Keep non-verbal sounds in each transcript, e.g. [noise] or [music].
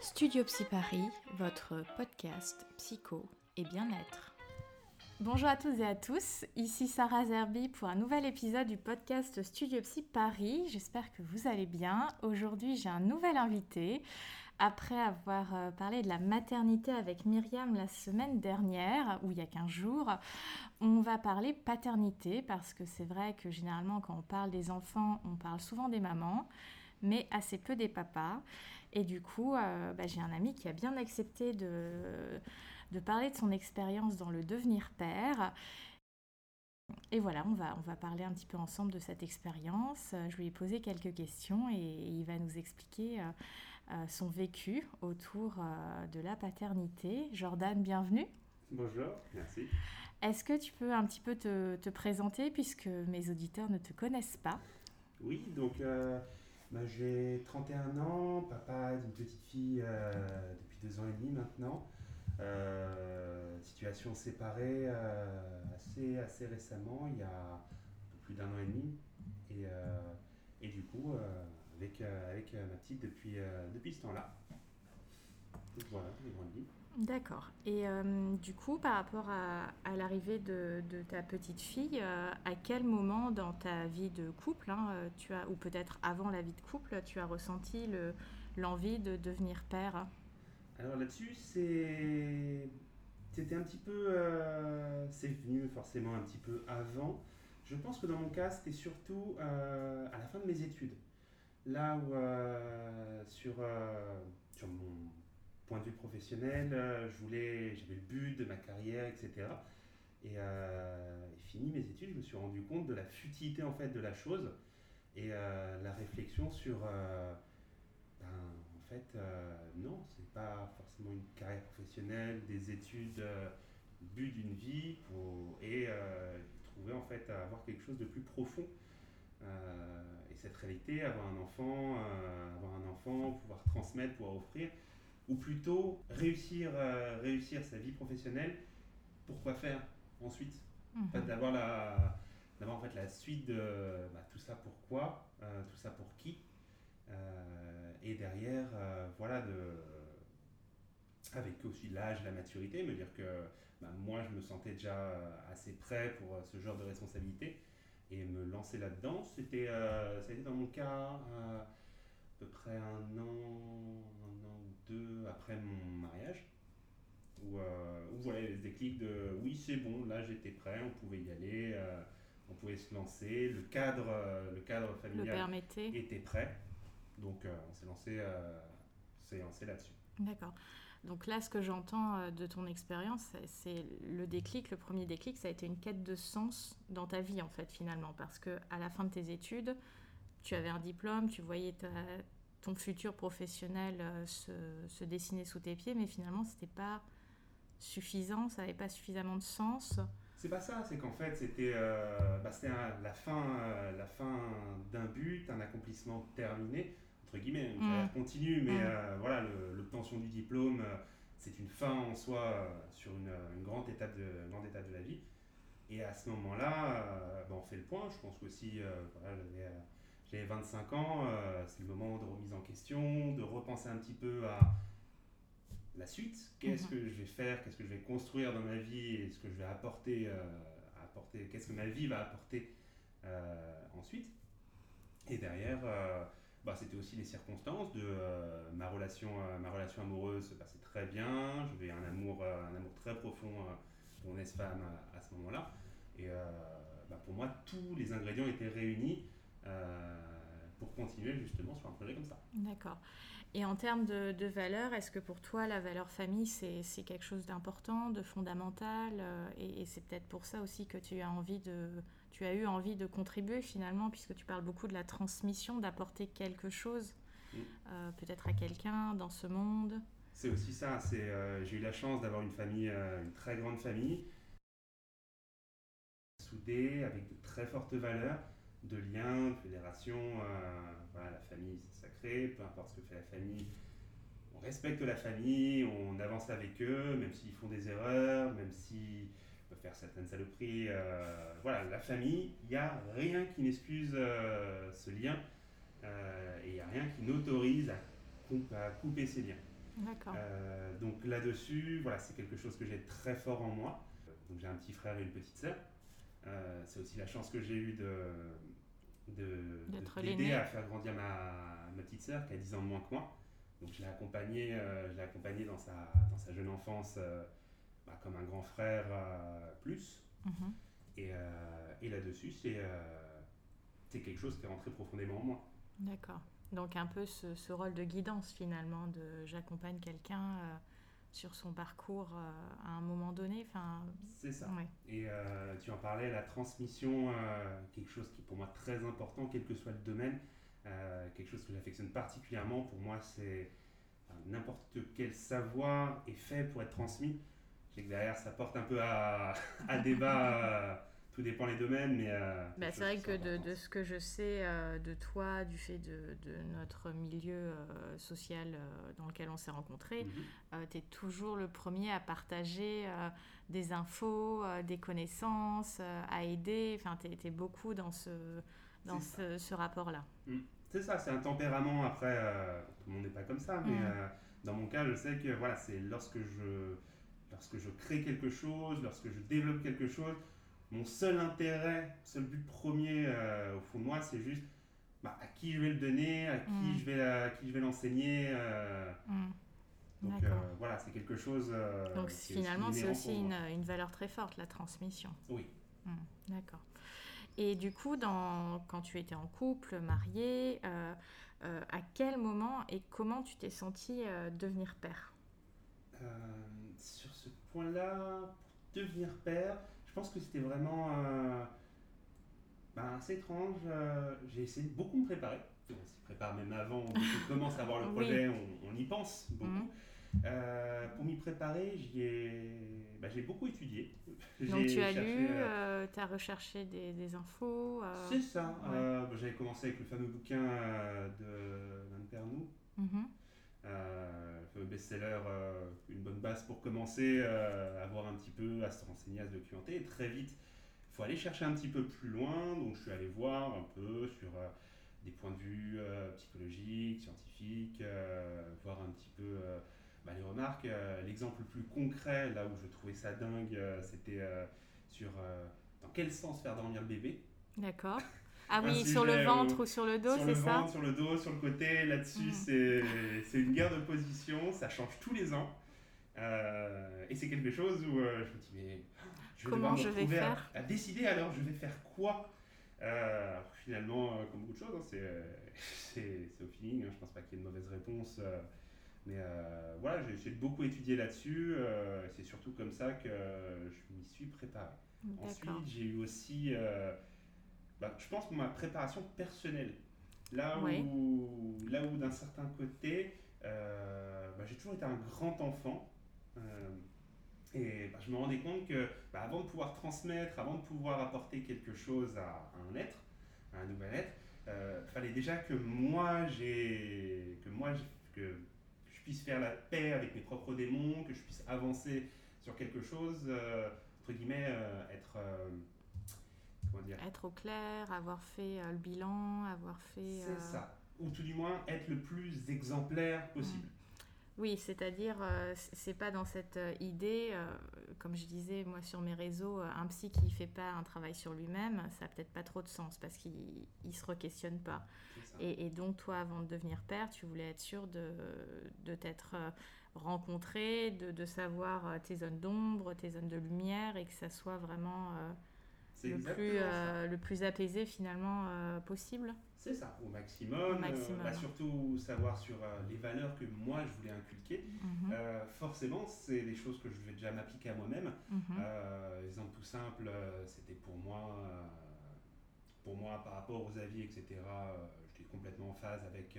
Studio Psy Paris, votre podcast psycho et bien-être. Bonjour à toutes et à tous, ici Sarah Zerbi pour un nouvel épisode du podcast Studio Psy Paris. J'espère que vous allez bien. Aujourd'hui, j'ai un nouvel invité. Après avoir euh, parlé de la maternité avec Myriam la semaine dernière, ou il y a 15 jours, on va parler paternité parce que c'est vrai que généralement quand on parle des enfants, on parle souvent des mamans, mais assez peu des papas. Et du coup, euh, bah, j'ai un ami qui a bien accepté de, de parler de son expérience dans le devenir père. Et voilà, on va, on va parler un petit peu ensemble de cette expérience. Je lui ai posé quelques questions et, il va nous expliquer euh, euh, son vécu autour de la paternité. Jordan, bienvenue. Bonjour, merci. Est-ce que tu peux un petit peu te, te, présenter puisque mes auditeurs ne te connaissent pas? Oui, donc j'ai 31 ans, papa d'une petite fille euh, depuis deux ans et demi maintenant. Euh, situation séparée euh, assez, récemment, il y a un peu plus d'un an et demi. Et, et du coup, avec, avec ma petite depuis, depuis ce temps-là. Donc voilà, les grandes lignes. D'accord. Et euh, du coup, par rapport à, l'arrivée de, ta petite fille, euh, à quel moment dans ta vie de couple, hein, euh, tu as, ou peut-être avant la vie de couple, tu as ressenti l'envie de devenir père? Alors là-dessus, c'était un petit peu, c'est venu forcément un petit peu avant. Je pense que dans mon cas, c'était surtout à la fin de mes études. Là où sur, point de vue professionnel, euh, je voulais, j'avais le but de ma carrière, etc. Euh, et, fini mes études, je me suis rendu compte de la futilité en fait de la chose et euh, la réflexion sur, ben, en fait, non, c'est pas forcément une carrière professionnelle, des études, but d'une vie, pour, et trouver en fait à avoir quelque chose de plus profond. et cette réalité, avoir un enfant, avoir un enfant, pouvoir transmettre, pouvoir offrir, ou plutôt réussir, euh, réussir sa vie professionnelle, pourquoi faire ensuite? Mhm. D'avoir la, en fait la suite de bah, tout ça pourquoi, euh, tout ça pour qui, euh, et derrière, voilà, de, avec aussi l'âge, la maturité, me dire que bah, moi je me sentais déjà assez prêt pour ce genre de responsabilité et me lancer là-dedans. C'était, ça a été dans mon cas peu près un an, deux après mon mariage, où, euh, où voilà, les déclics de oui, c'est bon, là j'étais prêt, on pouvait y aller, euh, on pouvait se lancer, le cadre, euh, le cadre familial était prêt, donc on s'est lancé, lancé là-dessus. D'accord. Donc là, ce que j'entends de ton expérience, c'est le déclic, le premier déclic, ça a été une quête de sens dans ta vie en fait finalement, parce que à la fin de tes études, tu avais un diplôme, tu voyais ton futur professionnel euh, se, dessiner sous tes pieds, mais finalement, ce n'était pas suffisant, ça n'avait pas suffisamment de sens. C'est pas ça, c'est qu'en fait, c'était euh, bah, la fin, euh, la fin d'un but, un accomplissement terminé, entre guillemets, une mmh. continue, mais mmh. voilà, l'obtention du diplôme, c'est une fin en soi sur une, grande, étape de, grande étape de la vie. Et à ce moment-là, bah, on fait le point. Je pense qu'aussi, voilà, j'ai 25 ans, euh, c'est le moment de remise en question, de repenser un petit peu à la suite. Qu'est-ce mhm. que je vais faire? Qu'est-ce que je vais construire dans ma vie? Et ce que je vais apporter, euh, apporter Qu'est-ce que ma vie va apporter euh, ensuite? Et derrière, bah, c'était aussi les circonstances de ma, relation, ma relation amoureuse se passait très bien. J'avais un amour, un amour très profond pour mon ex-femme à, ce moment-là. Et bah, pour moi, tous les ingrédients étaient réunis pour continuer justement sur un projet comme ça. D'accord. Et en termes de, de valeur, est-ce que pour toi, la valeur famille, c'est quelque chose d'important, de fondamental euh, Et, c'est peut-être pour ça aussi que tu as, envie de, tu as eu envie de contribuer finalement, puisque tu parles beaucoup de la transmission, d'apporter quelque chose mm. euh, peut-être à quelqu'un dans ce monde? C'est aussi ça. C'est, j'ai eu la chance d'avoir une famille, une très grande famille, soudée, avec de très fortes valeurs de liens, de fédération. Euh, voilà, la famille, c'est sacré, peu importe ce que fait la famille. On respecte la famille, on avance avec eux, même s'ils font des erreurs, même s'ils peuvent faire certaines saloperies. Euh, voilà, la famille, il n'y a rien qui n'excuse euh, ce lien et il n'y a rien qui n'autorise à, couper ces liens. D'accord. donc là-dessus, voilà, c'est quelque chose que j'ai très fort en moi. Donc j'ai un petit frère et une petite sœur. C'est aussi la chance que j'ai eue de, de, d'aider à faire grandir ma, ma petite sœur qui a 10 ans de moins que moi. Donc je l'ai accompagnée, je accompagné dans, sa, dans sa jeune enfance bah, comme un grand frère plus. Mhm. Et, et là-dessus, c'est c'est quelque chose qui est rentré profondément en moi. D'accord. Donc un peu ce, rôle de guidance finalement, de j'accompagne quelqu'un euh, sur son parcours euh, à un moment donné. Enfin, c'est ça. Et euh, tu en parlais, la transmission, quelque chose qui est pour moi très important, quel que soit le domaine, quelque chose que j'affectionne particulièrement. Pour moi, c'est n'importe quel savoir est fait pour être transmis. Je sais que derrière, ça porte un peu à, à débat [laughs] tout dépend les domaines, mais... Euh, bah, c'est vrai que de, de, ce que je sais euh, de toi, du fait de, de notre milieu euh, social dans lequel on s'est rencontrés, mhm. tu es toujours le premier à partager des infos, des connaissances, à aider. Enfin, tu es, beaucoup dans ce, dans ce, ce rapport-là. Mm. C'est ça, c'est un tempérament. Après, tout le monde n'est pas comme ça, mais mm. dans mon cas, je sais que voilà, c'est lorsque je, lorsque je crée quelque chose, lorsque je développe quelque chose, mon seul intérêt, seul but premier euh, au fond de moi, c'est juste bah, à qui je vais le donner, à qui mm. je vais, à qui je vais l'enseigner. Euh. Mm. Donc euh, voilà, c'est quelque chose. Donc finalement, c'est aussi une, une, valeur très forte, la transmission. Oui. Mm. D'accord. Et du coup, dans, quand tu étais en couple, marié, à quel moment et comment tu t'es senti devenir père? Sur ce point-là, devenir père, pense que c'était vraiment euh, ben, assez étrange. Euh, j'ai essayé de beaucoup me préparer. On s'y prépare même avant, on [laughs] commence à voir le projet, on, y pense beaucoup. Mhm. Euh, pour m'y préparer, ben, j'ai beaucoup étudié. Donc tu as lu, tu as recherché des, des infos C'est ça. Ben, j'avais commencé avec le fameux bouquin de Van Pernou. Euh, le best-seller, euh, une bonne base pour commencer euh, à voir un petit peu, à se renseigner, à se documenter. Et très vite, il faut aller chercher un petit peu plus loin. Donc je suis allé voir un peu sur des points de vue psychologiques, scientifiques, voir un petit peu bah, les remarques. L'exemple le plus concret, là où je trouvais ça dingue, c'était sur dans quel sens faire dormir le bébé. D'accord. [laughs] Ah oui, sur le ventre ou sur le dos, c'est ça Sur le ventre, sur le dos, sur le côté, là-dessus, mm. c'est une guerre de position, ça change tous les ans. Euh, et c'est quelque chose où euh, je me dis, mais je vais Comment je vais faire? à, décider alors, je vais faire quoi? Euh, Finalement, comme beaucoup de choses, hein, [laughs] c'est au feeling, hein, je pense pas qu'il y ait de mauvaise réponse. mais voilà, j'ai beaucoup étudier là-dessus. c'est surtout comme ça que je m'y suis préparé. Ensuite, j'ai eu aussi bah, je pense, ma préparation personnelle. Là où, là où d'un certain côté, euh, bah, j'ai toujours été un grand enfant. Euh, et bah, je me rendais compte que avant de pouvoir transmettre, avant de pouvoir apporter quelque chose à, un être, à un nouvel être, il euh, fallait déjà que moi, j'ai, que moi, que je puisse faire la paix avec mes propres démons, que je puisse avancer sur quelque chose, entre guillemets, être être au clair, avoir fait euh, le bilan, avoir fait. C'est euh, ça. Ou tout du moins être le plus exemplaire possible. Mm. Oui, c'est-à-dire, euh, c'est pas dans cette idée, comme je disais moi sur mes réseaux, un psy qui fait pas un travail sur lui-même, ça n'a peut-être pas trop de sens parce qu'il ne se re-questionne pas. Et, donc, toi, avant de devenir père, tu voulais être sûr de, de t'être rencontré, de, de, savoir tes zones d'ombre, tes zones de lumière et que ça soit vraiment le plus, euh, le plus apaisé finalement euh, possible. C'est ça, au maximum. Euh, bah, surtout savoir sur les valeurs que moi je voulais inculquer. Mhm. forcément, c'est des choses que je vais déjà m'appliquer à moi-même. Mhm. exemple tout simple, c'était pour moi, pour moi par rapport aux avis, etc. J'étais complètement en phase avec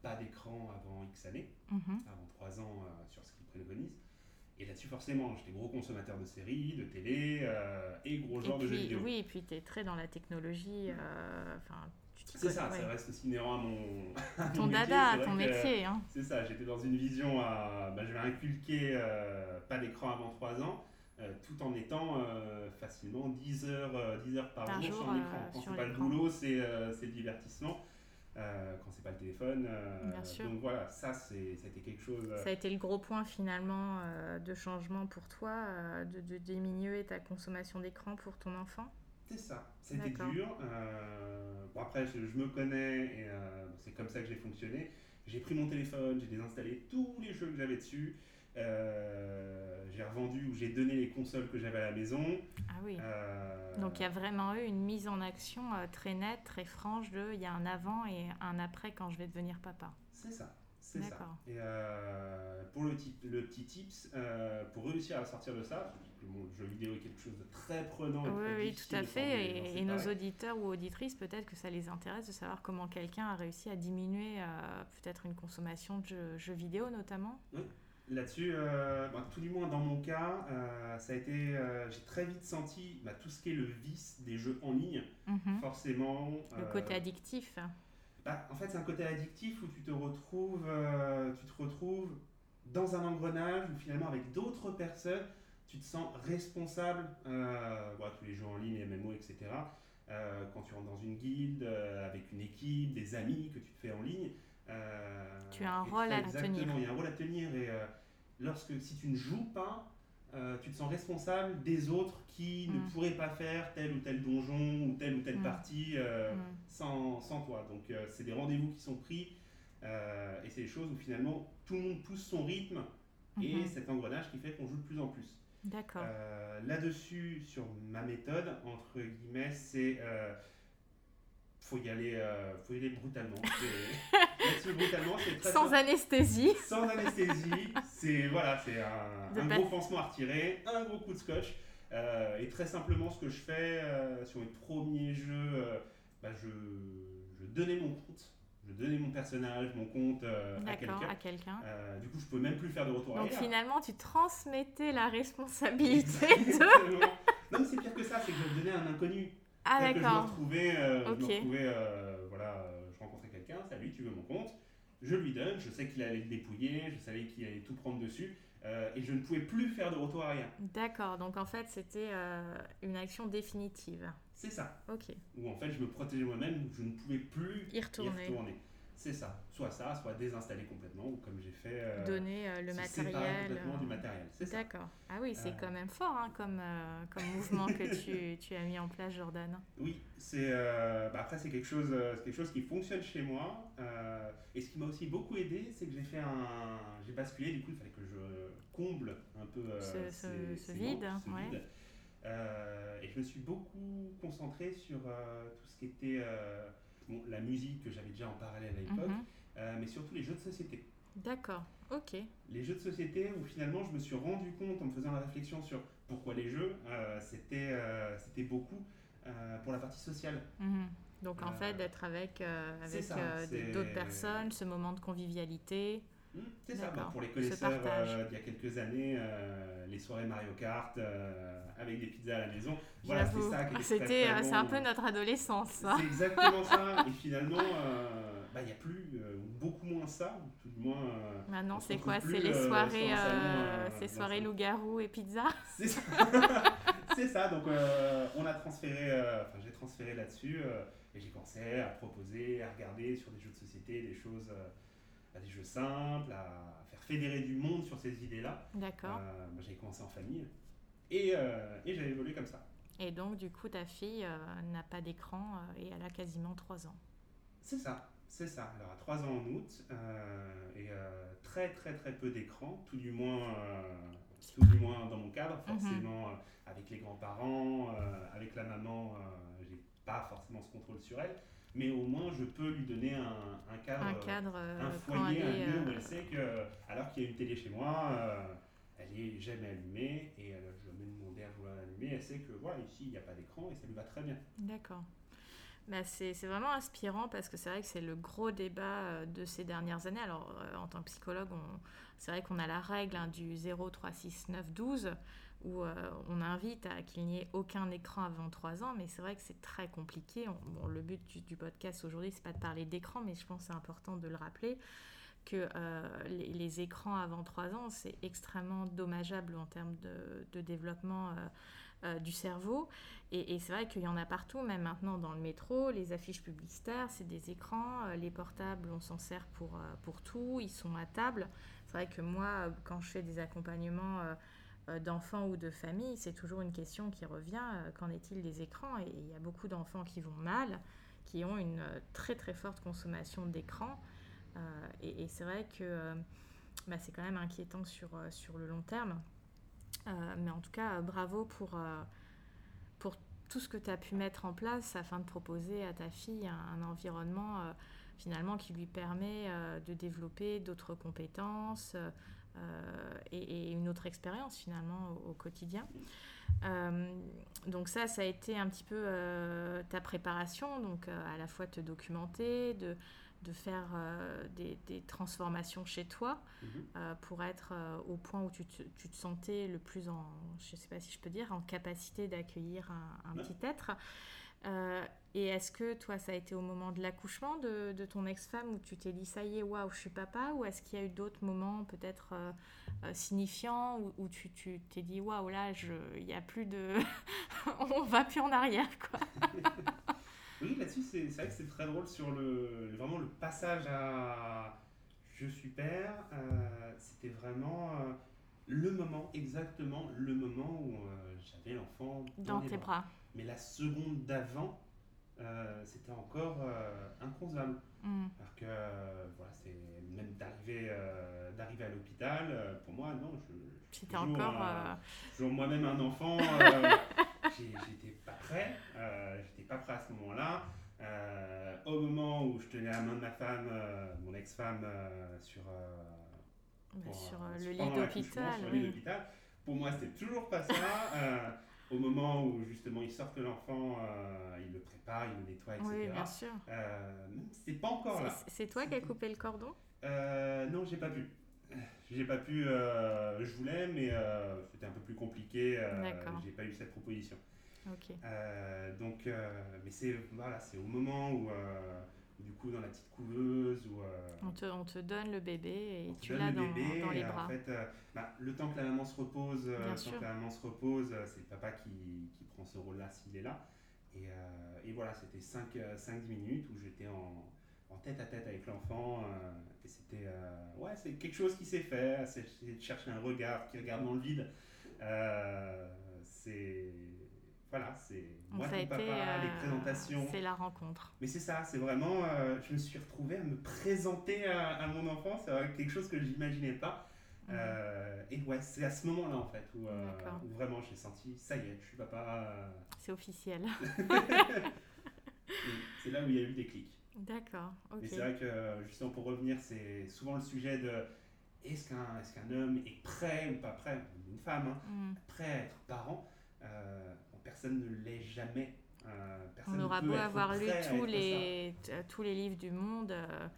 pas d'écran avant X années, mhm. avant 3 ans sur ce qu'il préconise. Et là-dessus, forcément, j'étais gros consommateur de séries, de télé euh, et gros genre de jeux vidéo. Oui, et puis tu es très dans la technologie. Euh, c'est ça, ça reste aussi inhérent à mon. ton dada, ton métier. Hein. C'est ça, j'étais dans une vision à. Bah, je vais inculquer euh, pas d'écran avant 3 ans. tout en étant facilement 10 heures, 10 heures par, jour, sur l'écran. Quand c'est pas le boulot, c'est le divertissement. Euh, quand c'est pas le téléphone. euh, Bien sûr. Donc voilà, ça, été quelque chose. euh, Ça a été le gros point finalement euh, de changement pour toi, de, de diminuer ta consommation d'écran pour ton enfant? C'est ça, c'était dur. Bon, après, je, je me connais et c'est comme ça que j'ai fonctionné. J'ai pris mon téléphone, j'ai désinstallé tous les jeux que j'avais dessus. Euh, j'ai revendu ou j'ai donné les consoles que j'avais à la maison. Ah oui. Euh, Donc il y a vraiment eu une mise en action euh, très nette, très franche de il y a un avant et un après quand je vais devenir papa. C'est ça, c'est ça. Et euh, pour le, le petit tips, euh, pour réussir à sortir de ça, le jeu vidéo est quelque chose de très prenant. et Oui, très oui, tout à fait. Et, et nos auditeurs ou auditrices, peut-être que ça les intéresse de savoir comment quelqu'un a réussi à diminuer euh, peut-être une consommation de jeux, jeux vidéo notamment. Là-dessus, euh, bah, tout du moins dans mon cas, euh, ça a été, euh, j'ai très vite senti bah, tout ce qui est le vice des jeux en ligne, Mhm. forcément. Le côté addictif. bah, en fait, c'est un côté addictif où tu te retrouves, tu te retrouves dans un engrenage où finalement avec d'autres personnes, tu te sens responsable. Tous les jeux en ligne, les MMO, etc. Quand tu rentres dans une guilde avec une équipe, des amis que tu te fais en ligne. Tu as un rôle à exactement, tenir. Il y a un rôle à tenir et lorsque si tu ne joues pas, euh, tu te sens responsable des autres qui ne Mm. pourraient pas faire tel ou tel donjon ou telle ou telle Mm. partie. euh, Mm. sans, sans toi. Donc euh, c'est des rendez-vous qui sont pris et c'est des choses où finalement tout le monde pousse son rythme et Mhm. cet engrenage qui fait qu'on joue de plus en plus. D'accord. Là-dessus, sur ma méthode, entre guillemets, c'est faut y aller, euh, faut y aller brutalement. C'est- [laughs] Là-dessus, brutalement, c'est très Sans simple. anesthésie. Sans anesthésie, c'est voilà, c'est un, un gros pansement à retirer, un gros coup de scotch. euh, et très simplement, ce que je fais euh, sur mes premiers jeux, bah, je, je donnais mon compte, je donnais mon personnage, mon compte à quelqu'un. Euh, du coup, je peux même plus faire de retour Donc arrière. finalement, tu transmettais la [laughs] responsabilité de... Non, mais c'est pire que ça, c'est que je donnais à un inconnu. Ah C'est-à-dire que Je me d'accord. retrouvais, euh, je me Ok. retrouvais, euh, voilà, je rencontrais quelqu'un, salut, tu veux mon compte Je lui donne, je sais qu'il allait le dépouiller, je savais qu'il allait tout prendre dessus, euh, et je ne pouvais plus faire de retour arrière. D'accord, donc en fait c'était une action définitive. C'est ça. Ok, Où en fait, je me protégeais moi-même, je ne pouvais plus y retourner, y retourner. C'est ça. Soit ça, soit désinstaller complètement, ou comme j'ai fait, euh, donner euh, le matériel. complètement euh, du matériel. C'est ça. D'accord. Ah oui, c'est Euh. quand même fort hein, comme, euh, comme [laughs] mouvement que tu, tu as mis en place, Jordan. Oui, c'est euh, bah après c'est quelque chose, euh, c'est quelque chose qui fonctionne chez moi. euh, et ce qui m'a aussi beaucoup aidé, c'est que j'ai fait un, j'ai basculé. Du coup, il fallait que je comble un peu euh, Ce- ce- ces- ce ces vide, ce ouais. vide. Euh, et je me suis beaucoup concentré sur euh, tout ce qui était euh, bon, la musique que j'avais déjà en parallèle à l'époque, Mhm. euh, mais surtout les jeux de société. D'accord, ok. Les jeux de société où finalement je me suis rendu compte en me faisant la réflexion sur pourquoi les jeux, euh, c'était euh, c'était beaucoup pour la partie sociale. Mhm. Donc en fait d'être avec, avec d'autres personnes, ce moment de convivialité. Hmm, C'est ça, bah, pour les connaisseurs euh, d'il y a quelques années, euh, les soirées Mario Kart euh, avec des pizzas à la maison. Voilà, J'avoue. ça qui C'était, euh, c'est un peu notre adolescence, ça. C'est exactement ça. Et finalement, bah, il n'y a plus, ou beaucoup moins ça, ou tout du moins. Maintenant, se c'est quoi? C'est les soirées, ces soirées loup-garou et pizza [laughs] C'est ça. [laughs] C'est ça. Donc, on a transféré, enfin, j'ai transféré là-dessus et j'ai commencé à proposer, à regarder sur des jeux de société des choses, à des jeux simples, à faire fédérer du monde sur ces idées-là. D'accord. Euh, moi, j'ai commencé en famille et, euh, et j'ai évolué comme ça. Et donc, du coup, ta fille euh, n'a pas d'écran euh, et elle a quasiment 3 ans. C'est ça, c'est ça. Alors à 3 ans en août euh, et très très très peu d'écran, tout du moins, tout du moins dans mon cadre, Mhm. forcément avec les grands-parents, avec la maman, j'ai pas forcément ce contrôle sur elle, mais au moins je peux lui donner un, un cadre, Un cadre euh, un foyer, elle un lieu où euh, elle sait que alors qu'il y a une télé chez moi, euh, elle est jamais allumée et je mets mon derrière, je vois l'allumer, elle sait que voilà ici il n'y a pas d'écran et ça lui va très bien. D'accord. Bah, c'est vraiment inspirant parce que c'est vrai que c'est le gros débat de ces dernières années. Alors, en tant que psychologue, c'est vrai qu'on a la règle hein, du 0, 3, 6, 9, 12 où euh, on invite à qu'il n'y ait aucun écran avant 3 ans, mais c'est vrai que c'est très compliqué. On- bon, le but du, podcast aujourd'hui, c'est pas de parler d'écran, mais je pense que c'est important de le rappeler que euh, les, écrans avant 3 ans, c'est extrêmement dommageable en termes de, développement euh, du cerveau. Et, c'est vrai qu'il y en a partout, même maintenant dans le métro, les affiches publicitaires, c'est des écrans, les portables, on s'en sert pour, pour tout, ils sont à table. C'est vrai que moi, quand je fais des accompagnements d'enfants ou de familles, c'est toujours une question qui revient, qu'en est-il des écrans? Et il y a beaucoup d'enfants qui vont mal, qui ont une très très forte consommation d'écran. et, c'est vrai que bah, c'est quand même inquiétant sur, euh, sur le long terme. Euh, mais en tout cas, euh, bravo pour, pour tout ce que tu as pu mettre en place afin de proposer à ta fille un, environnement finalement qui lui permet de développer d'autres compétences et, une autre expérience finalement au, quotidien. donc ça, ça a été un petit peu ta préparation, donc à la fois te documenter, de, de faire euh, des, transformations chez toi mhm. euh, pour être euh, au point où tu te, tu te, sentais le plus en, je sais pas si je peux dire, en capacité d'accueillir un, petit être. Et est-ce que toi, ça a été au moment de l'accouchement de, de, ton ex-femme où tu t'es dit ça y est, waouh, je suis papa Ou est-ce qu'il y a eu d'autres moments peut-être signifiants où, où, tu t'es dit waouh, là, il n'y a plus de. [laughs] On va plus en arrière, quoi [laughs] Oui, là-dessus, c'est vrai que c'est très drôle sur le, vraiment le passage à je suis père. Euh, c'était vraiment euh, le moment, exactement le moment où euh, j'avais l'enfant dans, tes bras. Mais la seconde d'avant, c'était encore inconcevable. Mm. Parce que voilà, c'est même d'arriver d'arriver à l'hôpital, pour moi, non, je. C'était encore. Toujours moi-même un enfant. [laughs] j'étais pas prêt, euh, j'étais pas prêt à ce moment-là. Euh, au moment où je tenais la main de ma femme, euh, mon ex-femme, sur, bah, sur le lit d'hôpital. Pour moi, c'était toujours pas ça. Au moment où justement ils sortent l'enfant, ils le préparent, ils le nettoient, etc. Oui, bien sûr. c'est pas encore là. C'est toi qui as coupé le cordon? Non, j'ai pas pu. J'ai pas pu, euh, je voulais, mais euh, c'était un peu plus compliqué. Euh, j'ai pas eu cette proposition. Euh, donc, mais c'est voilà, c'est au moment où, du coup, dans la petite couveuse, où on te, on te donne le bébé et tu l'as dans, dans, les bras. En fait, bah, le temps que la maman se repose, le temps que la maman se repose, c'est le papa qui, qui prend ce rôle-là s'il est là. Et, et voilà, c'était 5-10 minutes où j'étais en, en tête à tête avec l'enfant. Et c'était euh, ouais, c'est quelque chose qui s'est fait, c'est de chercher un regard qui regarde dans le vide. Euh, c'est voilà, c'est moi ton papa, les euh, présentations. C'est la rencontre. Mais c'est ça, c'est vraiment, je me suis retrouvé à me présenter à, mon enfant, c'est quelque chose que je n'imaginais pas. et ouais, c'est à ce moment-là en fait où, où vraiment j'ai senti, ça y est, je suis papa. C'est officiel. [laughs] [laughs] c'est là où il y a eu des clics. D'accord, ok. Mais c'est vrai que, justement, pour revenir, c'est souvent le sujet de est-ce qu'un est qu'un homme est prêt ou pas prêt, une femme, hein, mm. prêt à être parent euh, Personne ne l'est jamais. Euh, on aura beau avoir lu tous les, tous les livres du monde, euh,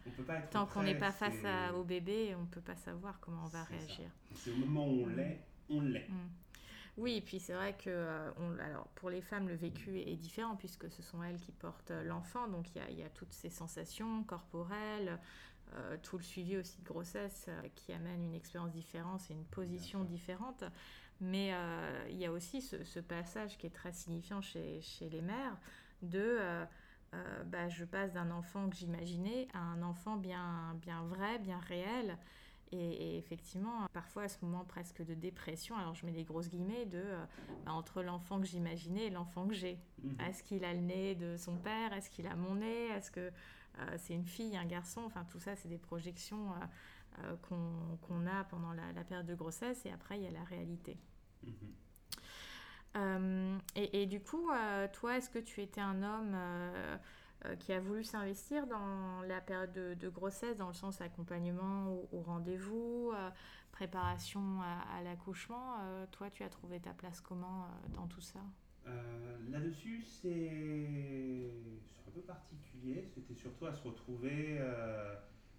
tant qu'on n'est pas face à, au bébé, on ne peut pas savoir comment on va réagir. C'est au moment où on mm. l'est, on l'est. Mm. Oui, et puis c'est vrai que euh, alors, pour les femmes, le vécu est différent puisque ce sont elles qui portent euh, l'enfant. Donc il y a, toutes ces sensations corporelles, euh, tout le suivi aussi de grossesse qui amène une expérience différente et une position différente. Mais il y a aussi ce, passage qui est très signifiant chez, les mères de bah, je passe d'un enfant que j'imaginais à un enfant bien, bien vrai, bien réel. Et, effectivement, parfois à ce moment presque de dépression, alors je mets des grosses guillemets, de, euh, bah, entre l'enfant que j'imaginais et l'enfant que j'ai. Mhm. Est-ce qu'il a le nez de son père? Est-ce qu'il a mon nez? Est-ce que euh, c'est une fille, un garçon? Enfin, tout ça, c'est des projections euh, qu'on a pendant la, période de grossesse et après, il y a la réalité. Mhm. Et, et, du coup, toi, est-ce que tu étais un homme euh, qui a voulu s'investir dans la période de, grossesse, dans le sens accompagnement au, rendez-vous, euh, préparation à, l'accouchement. Euh, toi, tu as trouvé ta place comment dans tout ça? Là-dessus, c'est un peu particulier. C'était surtout à se retrouver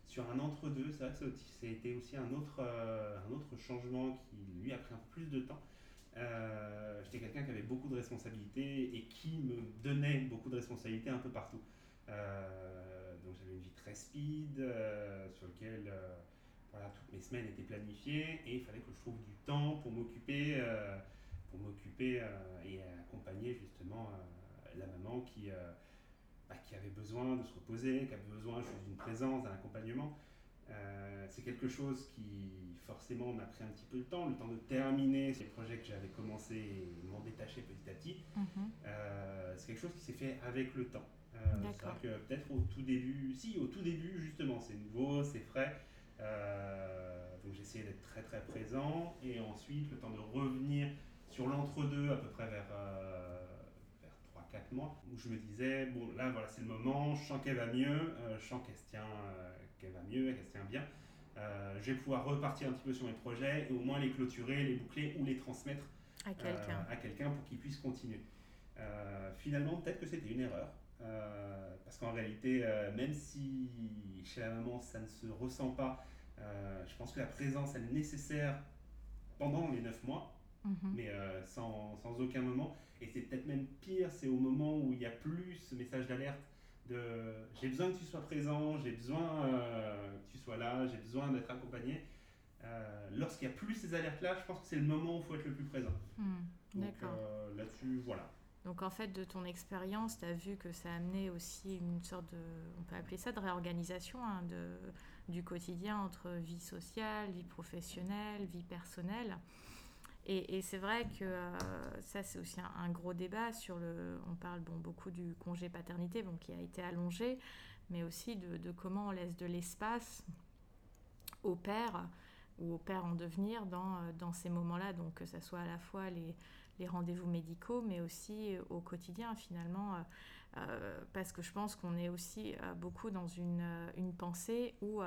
sur un entre-deux. C'est vrai que c'était aussi un autre, un autre changement qui, lui, a pris un peu plus de temps. J'étais quelqu'un qui avait beaucoup de responsabilités et qui me donnait beaucoup de responsabilités un peu partout. Euh, donc j'avais une vie très speed euh, sur laquelle euh, toutes mes semaines étaient planifiées et il fallait que je trouve du temps pour m'occuper pour m'occuper et accompagner justement la maman qui, bah, qui avait besoin de se reposer, qui avait besoin d'une présence, d'un accompagnement. C'est quelque chose qui forcément m'a pris un petit peu de temps, le temps de terminer ces projets que j'avais commencé et m'en détacher petit à petit. Mhm. c'est quelque chose qui s'est fait avec le temps. Euh, c'est vrai que peut-être au tout début, si au tout début justement, c'est nouveau, c'est frais. Euh, donc j'essayais d'être très très présent et ensuite le temps de revenir sur l'entre-deux à peu près vers, euh, vers 3-4 mois où je me disais bon là voilà c'est le moment, je sens qu'elle va mieux, je sens qu'elle se tient, qu'elle va mieux, qu'elle se tient bien. je vais pouvoir repartir un petit peu sur mes projets et au moins les clôturer, les boucler ou les transmettre à quelqu'un quelqu pour qu'il puisse continuer. finalement peut-être que c'était une erreur. Euh, parce qu'en réalité, euh, même si chez la maman ça ne se ressent pas, euh, je pense que la présence elle est nécessaire pendant les 9 mois, mhm. mais sans, sans, aucun moment. Et c'est peut-être même pire, c'est au moment où il n'y a plus ce message d'alerte de j'ai besoin que tu sois présent, j'ai besoin que tu sois là, j'ai besoin d'être accompagné. Lorsqu'il n'y a plus ces alertes-là, je pense que c'est le moment où il faut être le plus présent. Hmm, d'accord. Là-dessus, voilà. Donc en fait, de ton expérience, tu as vu que ça a amené aussi une sorte de, on peut appeler ça de réorganisation hein, de, du quotidien entre vie sociale, vie professionnelle, vie personnelle. Et, c'est vrai que euh, ça, c'est aussi un, gros débat sur le. On parle bon, beaucoup du congé paternité bon, qui a été allongé, mais aussi de, comment on laisse de l'espace au père ou au père en devenir dans, dans ces moments-là. Donc que ce soit à la fois les, rendez-vous médicaux, mais aussi euh, au quotidien finalement, euh, euh, parce que je pense qu'on est aussi beaucoup dans une, une pensée où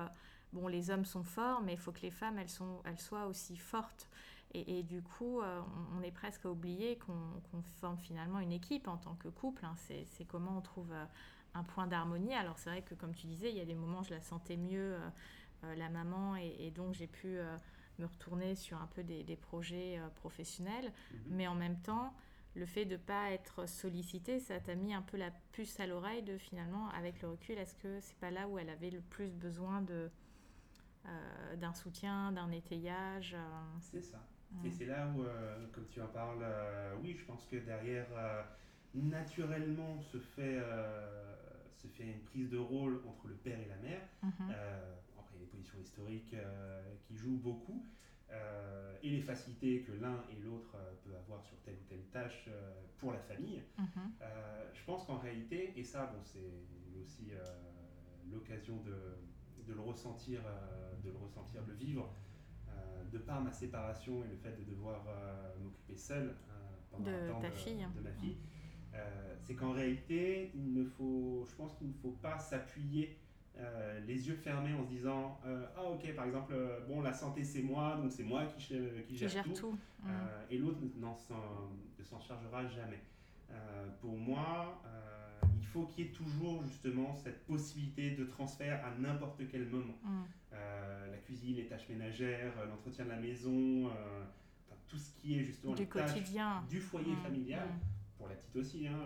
bon, les hommes sont forts, mais il faut que les femmes elles, sont, elles soient aussi fortes. Et, du coup, on, est presque à oublier qu'on forme finalement une équipe en tant que couple. Hein. C'est comment on trouve un point d'harmonie. Alors c'est vrai que comme tu disais, il y a des moments où je la sentais mieux, la maman, et, et donc j'ai pu me retourner sur un peu des, projets euh, professionnels. Mhm. Mais en même temps, le fait de ne pas être sollicité, ça t'a mis un peu la puce à l'oreille de finalement, avec le recul, est-ce que c'est pas là où elle avait le plus besoin de euh, d'un soutien, d'un étayage euh, C'est ça. Et c'est là où, comme tu en parles, oui, je pense que derrière, naturellement, se fait, se fait une prise de rôle entre le père et la mère. Mhm les positions historiques euh, qui jouent beaucoup, euh, et les facilités que l'un et l'autre euh, peut avoir sur telle ou telle tâche pour la famille. Mhm. je pense qu'en réalité, et ça, bon, c'est aussi l'occasion de, de, le ressentir, de le ressentir, de le vivre, de par ma séparation et le fait de devoir m'occuper seul pendant de un temps ta fille. de ma fille, c'est qu'en réalité, il ne faut, je pense qu'il ne faut pas s'appuyer euh, les yeux fermés en se disant euh, ah ok par exemple euh, bon la santé c'est moi donc c'est moi qui, qui, gère, tout, mm. et l'autre ne s'en chargera jamais pour moi il faut qu'il y ait toujours justement cette possibilité de transfert à n'importe quel moment mm. La cuisine les tâches ménagères l'entretien de la maison tout ce qui est justement du quotidien du foyer familial pour la petite aussi hein,